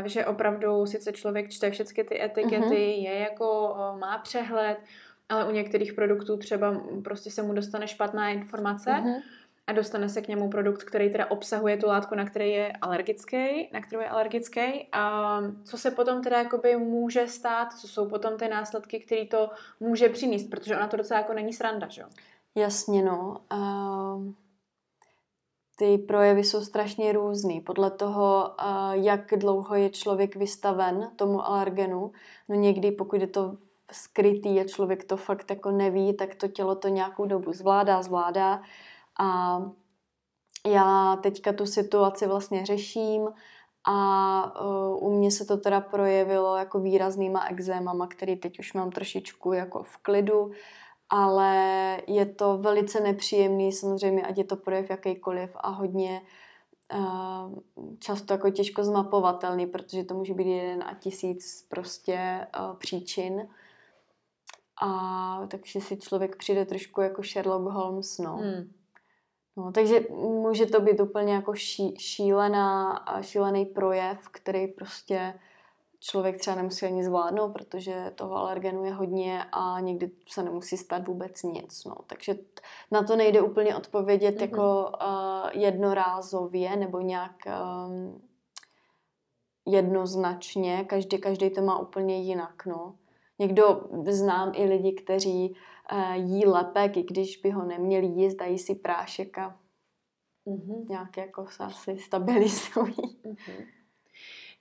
Že opravdu sice člověk čte všechny ty etikety, hmm. je jako, eh, má přehled, ale u některých produktů třeba prostě se mu dostane špatná informace, hmm a dostane se k němu produkt, který teda obsahuje tu látku, na který je alergický, na kterou je alergický a co se potom teda jakoby může stát, co jsou potom ty následky, který to může přinést, protože ona to docela jako není sranda, že jo? Jasně, no. Uh, ty projevy jsou strašně různý. Podle toho, jak dlouho je člověk vystaven tomu alergenu. No někdy, pokud je to skrytý a člověk to fakt jako neví, tak to tělo to nějakou dobu zvládá, zvládá. A já teďka tu situaci vlastně řeším a uh, u mě se to teda projevilo jako výraznýma exémama, který teď už mám trošičku jako v klidu ale je to velice nepříjemný, samozřejmě, ať je to projev jakýkoliv a hodně uh, často jako těžko zmapovatelný, protože to může být jeden a tisíc prostě uh, příčin. A takže si člověk přijde trošku jako Sherlock Holmes, no. Hmm. No, takže může to být úplně jako ší, šílená, šílený projev, který prostě člověk třeba nemusí ani zvládnout, protože toho alergenu je hodně a někdy se nemusí stát vůbec nic. No. Takže na to nejde úplně odpovědět mm-hmm. jako uh, jednorázově nebo nějak um, jednoznačně. Každý, každý to má úplně jinak. No. Někdo znám i lidi, kteří uh, jí lepek, i když by ho neměli jíst, dají si prášek a mm-hmm. nějak jako se asi stabilizují. Mm-hmm.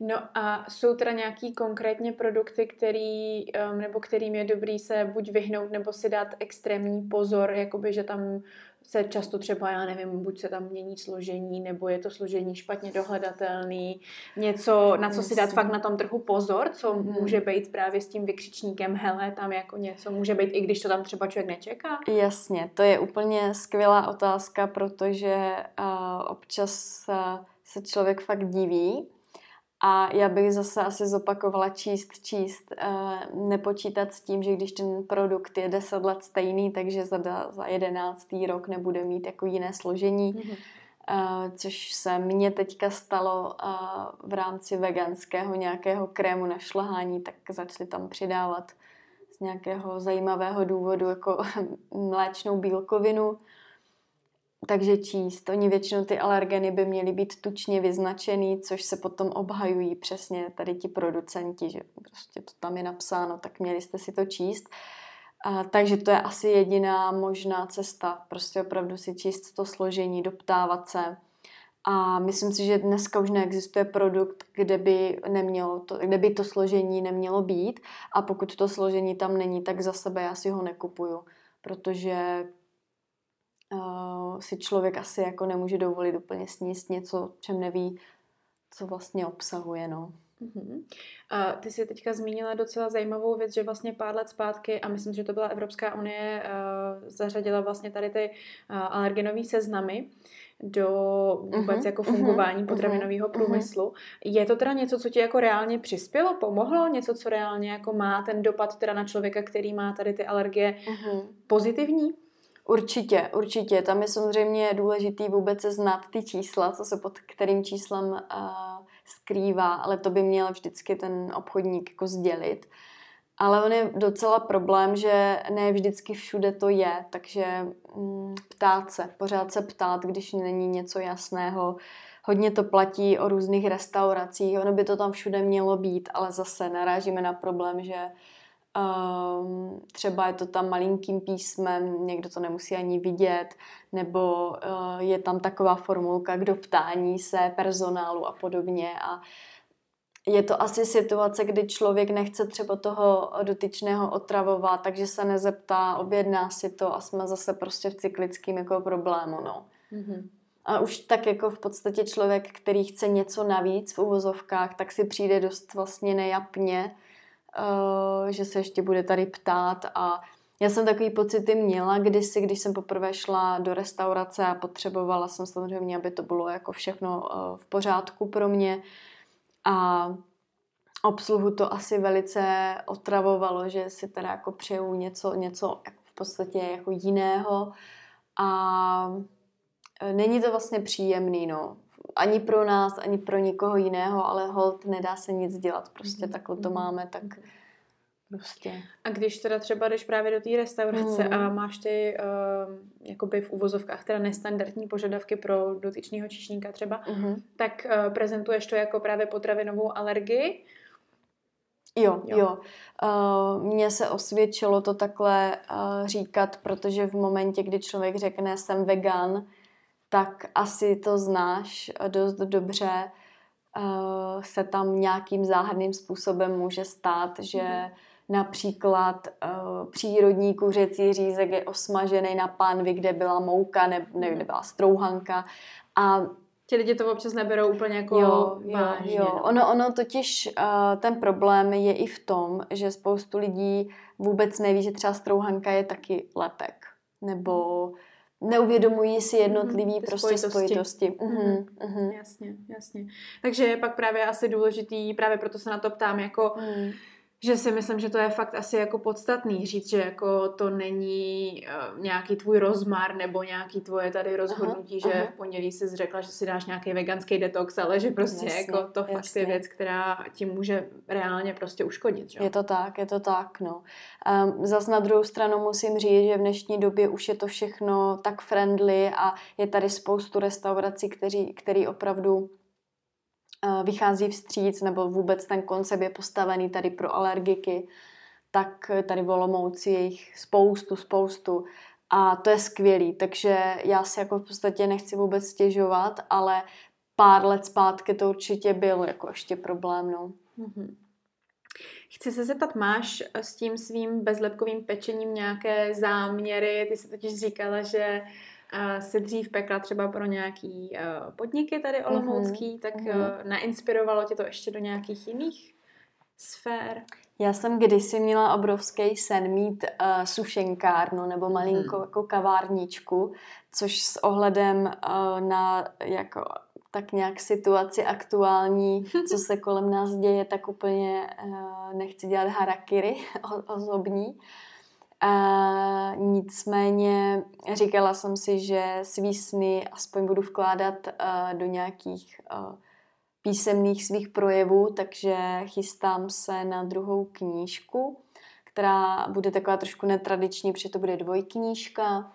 No a jsou teda nějaký konkrétně produkty, který, um, nebo kterým je dobrý se buď vyhnout, nebo si dát extrémní pozor, jakoby, že tam se často třeba, já nevím, buď se tam mění složení, nebo je to složení špatně dohledatelný, něco, na co si dát fakt na tom trhu pozor, co hmm. může být právě s tím vykřičníkem, hele, tam jako něco může být, i když to tam třeba člověk nečeká? Jasně, to je úplně skvělá otázka, protože uh, občas uh, se člověk fakt diví, a já bych zase asi zopakovala číst, číst, uh, nepočítat s tím, že když ten produkt je 10 let stejný, takže za, za 11. rok nebude mít jako jiné složení. Mm-hmm. Uh, což se mně teďka stalo uh, v rámci veganského nějakého krému na šlahání, tak začali tam přidávat z nějakého zajímavého důvodu jako [LAUGHS] mléčnou bílkovinu takže číst. Oni většinou ty alergeny by měly být tučně vyznačený, což se potom obhajují přesně tady ti producenti, že prostě to tam je napsáno, tak měli jste si to číst. A, takže to je asi jediná možná cesta, prostě opravdu si číst to složení, doptávat se. A myslím si, že dneska už neexistuje produkt, kde by, nemělo to, kde by to složení nemělo být a pokud to složení tam není, tak za sebe já si ho nekupuju, protože uh, si člověk asi jako nemůže dovolit úplně sníst něco, čem neví, co vlastně obsahuje, no. Uh-huh. A ty jsi teďka zmínila docela zajímavou věc, že vlastně pár let zpátky, a myslím, že to byla Evropská unie, uh, zařadila vlastně tady ty uh, alergenové seznamy do vůbec uh-huh, jako fungování uh-huh, potravinového průmyslu. Uh-huh. Je to teda něco, co ti jako reálně přispělo, pomohlo? Něco, co reálně jako má ten dopad teda na člověka, který má tady ty alergie uh-huh. pozitivní? Určitě, určitě. Tam je samozřejmě důležitý vůbec se znát ty čísla, co se pod kterým číslem uh, skrývá, ale to by měl vždycky ten obchodník jako sdělit. Ale on je docela problém, že ne vždycky všude to je, takže mm, ptát se, pořád se ptát, když není něco jasného. Hodně to platí o různých restauracích, ono by to tam všude mělo být, ale zase narážíme na problém, že Um, třeba je to tam malinkým písmem, někdo to nemusí ani vidět, nebo uh, je tam taková formulka k doptání se personálu a podobně. A je to asi situace, kdy člověk nechce třeba toho dotyčného otravovat, takže se nezeptá, objedná si to a jsme zase prostě v cyklickém jako problému, no. Mm-hmm. A už tak jako v podstatě člověk, který chce něco navíc v uvozovkách, tak si přijde dost vlastně nejapně, že se ještě bude tady ptát. A já jsem takový pocity měla kdysi, když jsem poprvé šla do restaurace a potřebovala jsem samozřejmě, aby to bylo jako všechno uh, v pořádku pro mě. A obsluhu to asi velice otravovalo, že si teda jako přeju něco, něco jako v podstatě jako jiného. A e, není to vlastně příjemný, no. Ani pro nás, ani pro nikoho jiného, ale hold nedá se nic dělat, prostě mm-hmm. takhle to mhm. máme, tak prostě. A když teda třeba jdeš právě do té restaurace mm. a máš ty uh, jakoby v uvozovkách teda nestandardní požadavky pro dotyčného číšníka třeba, mm-hmm. tak uh, prezentuješ to jako právě potravinovou alergii Jo, jo. jo. Uh, mně se osvědčilo to takhle uh, říkat, protože v momentě, kdy člověk řekne jsem vegan, tak asi to znáš dost dobře. Uh, se tam nějakým záhadným způsobem může stát, že mm. například uh, přírodní kuřecí řízek je osmažený na pánvi, kde byla mouka, ne, ne, kde byla strouhanka a ti lidi to občas neberou úplně jako jo, vážně. Jo, jo. Ono, ono totiž uh, ten problém je i v tom, že spoustu lidí vůbec neví, že třeba strouhanka je taky lepek. Nebo neuvědomují si jednotlivý mm, prostě spojitosti. spojitosti. Mm-hmm, mm-hmm. Jasně, jasně. Takže je pak právě asi důležitý, právě proto se na to ptám, jako mm že si myslím, že to je fakt asi jako podstatný říct, že jako to není uh, nějaký tvůj rozmar nebo nějaký tvoje tady rozhodnutí, aha, že aha. v pondělí jsi řekla, že si dáš nějaký veganský detox, ale že prostě jasně, jako to jasně. fakt je věc, která ti může reálně prostě uškodit. Že? Je to tak, je to tak, no. Um, zas na druhou stranu musím říct, že v dnešní době už je to všechno tak friendly a je tady spoustu restaurací, kteří, který opravdu vychází vstříc, nebo vůbec ten koncept je postavený tady pro alergiky, tak tady v je jich spoustu, spoustu. A to je skvělý, takže já si jako v podstatě nechci vůbec stěžovat, ale pár let zpátky to určitě byl jako ještě problém, no. Mm-hmm. Chci se zeptat, máš s tím svým bezlepkovým pečením nějaké záměry? Ty jsi totiž říkala, že uh, se dřív pekla třeba pro nějaký uh, podniky tady mhm, olomoucký, mm-hmm. tak uh, nainspirovalo tě to ještě do nějakých jiných sfér? Já jsem kdysi měla obrovský sen mít uh, sušenkárnu nebo malinkou hmm. jako kavárničku, což s ohledem uh, na jako tak nějak situaci aktuální, [LAUGHS] co se kolem nás děje, tak úplně uh, nechci dělat harakiri [LAUGHS] osobní. A nicméně říkala jsem si, že svý sny aspoň budu vkládat uh, do nějakých uh, písemných svých projevů, takže chystám se na druhou knížku, která bude taková trošku netradiční, protože to bude dvojknížka.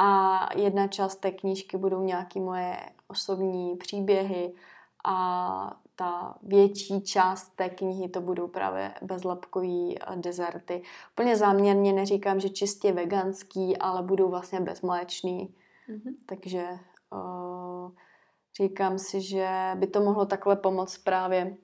A jedna část té knížky budou nějaké moje osobní příběhy. A ta větší část té knihy to budou právě bezlepkový eh, dezerty. Úplně záměrně neříkám, že čistě veganský, ale budou vlastně bezmléčný. Mm-hmm. Takže uh, říkám si, že by to mohlo takhle pomoct právě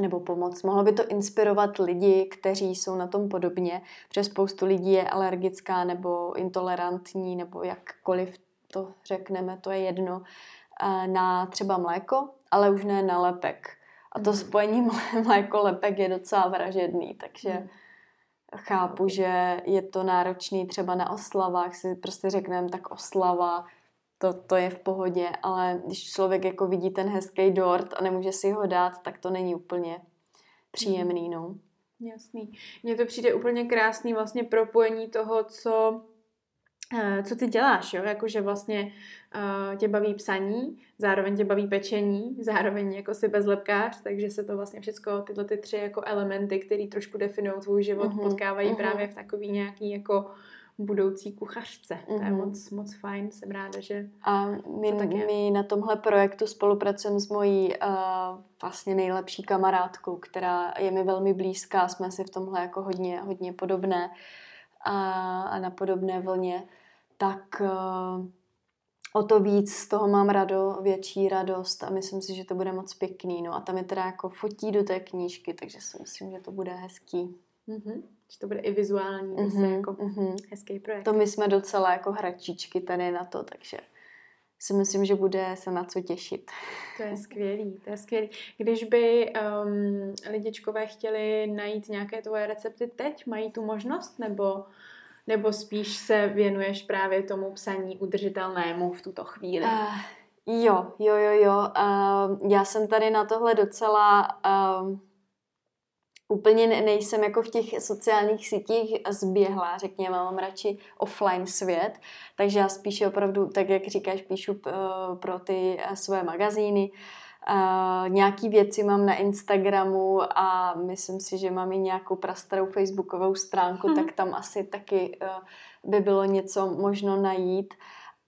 nebo pomoct. Mohlo by to inspirovat lidi, kteří jsou na tom podobně, protože spoustu lidí je alergická nebo intolerantní, nebo jakkoliv to řekneme, to je jedno, na třeba mléko, ale už ne na lepek. A to mhm. spojení [LAUGHS] mléko-lepek je docela vražedný, takže mm. chápu, že je to náročný třeba na oslavách, si prostě řekneme tak oslava, to, to je v pohodě, ale když člověk jako vidí ten hezký dort a nemůže si ho dát, tak to není úplně příjemný, no. Jasný. Mně to přijde úplně krásný vlastně propojení toho, co co ty děláš, jo? Jakože vlastně uh, tě baví psaní, zároveň tě baví pečení, [LAUGHS] zároveň jako si bezlepkář, takže se to vlastně všechno, tyhle ty tři jako elementy, které trošku definují tvůj život, uh-huh, potkávají uh-huh. právě v takový nějaký jako budoucí kuchařce. Uh-huh. To je moc, moc fajn, jsem ráda, že A my, to tak je. my na tomhle projektu spolupracujeme s mojí uh, vlastně nejlepší kamarádkou, která je mi velmi blízká, jsme si v tomhle jako hodně, hodně podobné. Uh, a, a na podobné vlně, tak uh, o to víc z toho mám rado, větší radost a myslím si, že to bude moc pěkný. No a tam je teda jako fotí do té knížky, takže si myslím, že to bude hezký. Mm-hmm. Že to bude i vizuální, mm-hmm. jako mm-hmm. hezký projekt. To my jsme docela jako hračičky tady na to, takže si myslím, že bude se na co těšit. To je skvělý, to je skvělý. Když by um, lidičkové chtěli najít nějaké tvoje recepty teď, mají tu možnost, nebo, nebo spíš se věnuješ právě tomu psaní udržitelnému v tuto chvíli? Uh, jo, jo, jo, jo. Uh, já jsem tady na tohle docela... Uh, úplně nejsem jako v těch sociálních sítích zběhla, řekněme, mám radši offline svět, takže já spíš opravdu, tak jak říkáš, píšu pro ty eh, své magazíny, Uh, nějaký věci mám na Instagramu a myslím si, že mám i nějakou prastarou facebookovou stránku, hmm. tak tam [LAUGHS] asi taky uh, by bylo něco možno najít,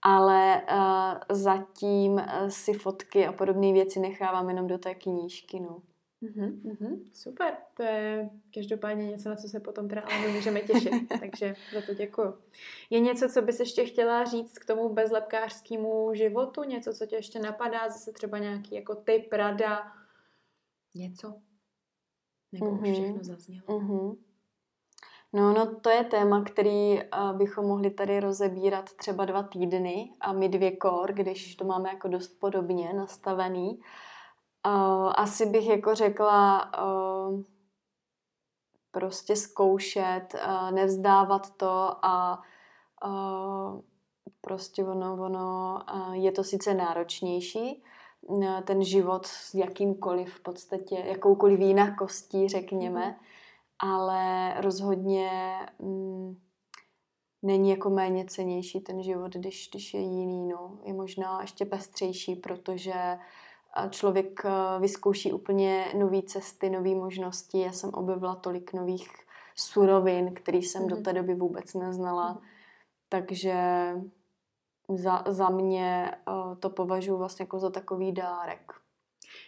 ale uh, zatím si fotky a podobné věci nechávám jenom do té knížky. No. Mm-hmm, mm-hmm, super, to je každopádně něco, na co se potom teda ale můžeme těšit, [LAUGHS] takže za to děkuji. Je něco, co bys ještě chtěla říct k tomu bezlepkářskému životu? Něco, co tě ještě napadá? Zase třeba nějaký jako typ, rada? Něco? Nebo mm-hmm. už všechno zaznělo? Mm-hmm. No, no, to je téma, který uh, bychom mohli tady rozebírat třeba dva týdny a my dvě kor, když to máme jako dost podobně nastavený. Uh, Uh, asi bych jako řekla uh, prostě zkoušet, uh, nevzdávat to a uh, prostě ono, ono uh, je to sice náročnější, uh, ten život s jakýmkoliv v podstatě, jakoukoliv jinakostí, řekněme, mm-hmm. ale rozhodně um, není jako méně cenější ten život, když, když je jiný, no. Je možná ještě pestřejší, protože člověk eh, vyzkouší úplně nové cesty, nové možnosti. Já jsem objevila tolik nových surovin, které jsem mm-hmm. do mhm. té doby vůbec neznala. Mm-hmm. Takže za, za mě uh, to považuji vlastně jako za takový dárek.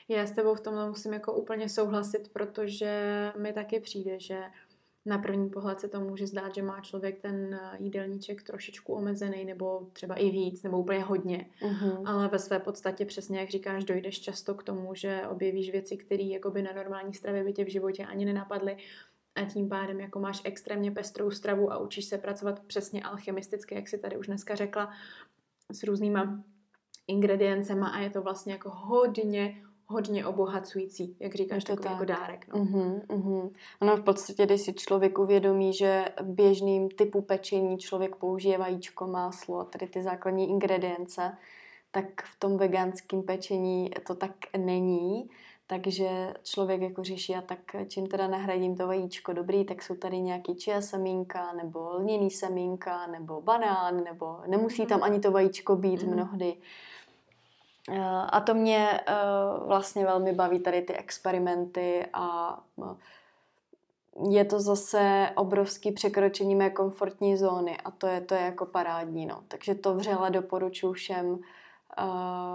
Já s tebou v tomhle musím jako úplně souhlasit, protože mi taky přijde, že na první pohled se to může zdát, že má člověk ten eh, jídelníček trošičku omezený, nebo třeba i víc, nebo úplně hodně. Mm-hmm. Ale ve své podstatě přesně, jak říkáš, dojdeš často k tomu, že objevíš věci, které jakoby na normální stravě by tě v životě ani nenapadly a tím pádem jako máš extrémně pestrou stravu a učíš se pracovat přesně alchemisticky, jak si tady už dneska řekla, s různýma ingrediencema a je to vlastně jako hodně, hodně obohacující, jak říkáš, to takový jako dárek. No. Uh-huh, uh-huh. Ono v podstatě, když si člověk uvědomí, že běžným typu pečení člověk použije vajíčko, máslo a tady ty základní ingredience, tak v tom veganském pečení to tak není. Takže člověk jako řeší, a tak čím teda nahradím to vajíčko dobrý, tak jsou tady nějaký chia semínka, nebo lněný semínka, nebo banán, nebo nemusí tam mhm. ani to vajíčko být mm. mnohdy. Eh, a to mě eh, vlastně velmi baví tady ty experimenty a eh, je to zase obrovský překročení mé komfortní zóny a to je, to je jako parádní. No. Takže to vřele doporučuji všem,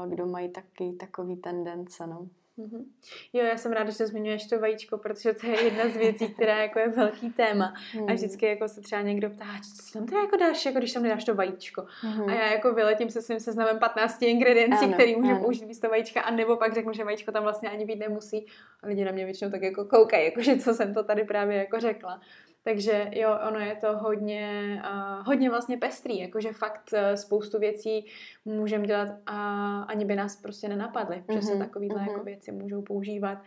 kdo mají taky takový tendence. No. Mm-hmm. Jo, já jsem ráda, že zmiňuješ to vajíčko, protože to je jedna z věcí, která jako je velký téma. Mm. A mhm. vždycky jako se třeba někdo ptá, co tam to jako dáš, jako když tam nedáš to vajíčko. Mm. A já jako vyletím se svým seznamem 15 ingrediencí, ano, který můžu ano. použít místo vajíčka, a nebo pak řeknu, že vajíčko tam vlastně ani být nemusí. A lidi na mě většinou tak jako koukají, jakože co jsem to tady právě jako řekla. Takže jo, ono je to hodně, uh, hodně vlastně pestrý, jakože fakt uh, spoustu věcí můžeme dělat a ani by nás prostě nenapadly, mm-hmm, že se mhm, takovýhle mm-hmm. jako věci můžou používat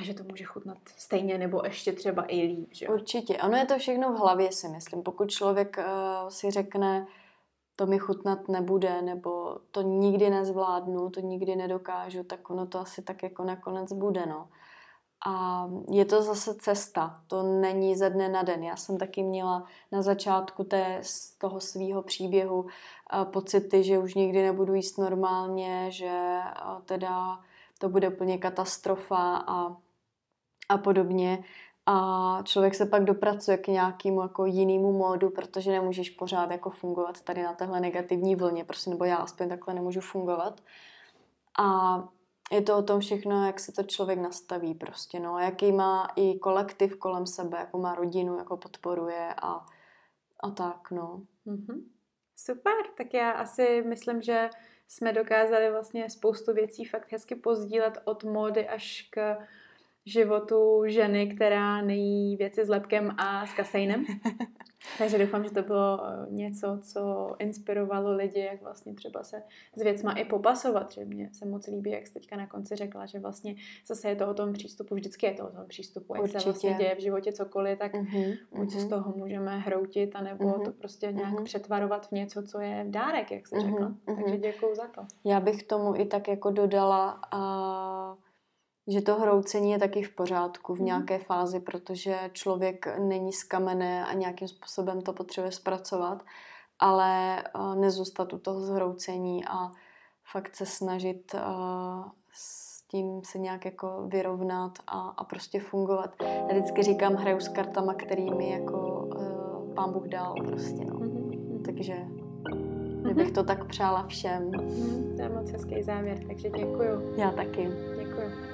a že to může chutnat stejně nebo ještě třeba i líp. Že? Určitě. Ono je to všechno v hlavě, si myslím. Pokud člověk uh, si řekne, to mi chutnat nebude, nebo to nikdy nezvládnu, to nikdy nedokážu, tak ono to asi tak jako nakonec bude, no. A je to zase cesta, to není ze dne na den. Já jsem taky měla na začátku té, z toho svého příběhu uh, pocity, že už nikdy nebudu jíst normálně, že uh, teda to bude úplně katastrofa a, a podobně. A člověk se pak dopracuje k nějakému jako jinému módu, protože nemůžeš pořád jako fungovat tady na téhle negativní vlně, prostě, nebo já aspoň takhle nemůžu fungovat. A je to o tom všechno, jak se to člověk nastaví prostě, no, jaký má i kolektiv kolem sebe, jako má rodinu, jako podporuje a, a tak, no. Mm-hmm. Super, tak já asi myslím, že jsme dokázali vlastně spoustu věcí fakt hezky pozdílet od módy až k životu ženy, která nejí věci s lepkem a s kasejnem. [LAUGHS] Takže doufám, že to bylo eh, něco, co inspirovalo lidi, jak vlastně třeba se s věcma i popasovat, že mě se moc líbí, jak jsi teďka na konci řekla, že vlastně zase je to o tom přístupu, vždycky je to o tom přístupu, jak Určitě. se vlastně děje v životě cokoliv, tak uh-huh, buď uh-huh. z toho můžeme hroutit, anebo uh-huh. to prostě nějak uh-huh. přetvarovat v něco, co je dárek, jak jsi uh-huh, řekla. Uh-huh. Takže děkuju za to. Já bych tomu i tak jako dodala a že to hroucení je taky v pořádku v mhm. nějaké fázi, protože člověk není z kamene a nějakým způsobem to potřebuje zpracovat, ale uh, nezůstat u toho zhroucení a fakt se snažit uh, s tím se nějak jako vyrovnat a, a prostě fungovat. Já vždycky říkám, hraju s kartama, kterými jako uh, pán Bůh dal prostě, no. Mm-hmm. Takže bych to tak přála všem. To je moc hezký závěr, takže děkuju. Já taky. Děkuju.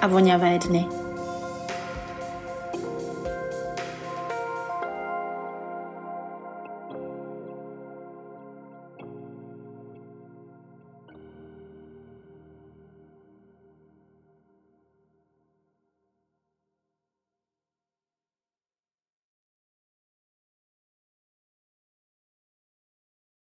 a voňavé dny.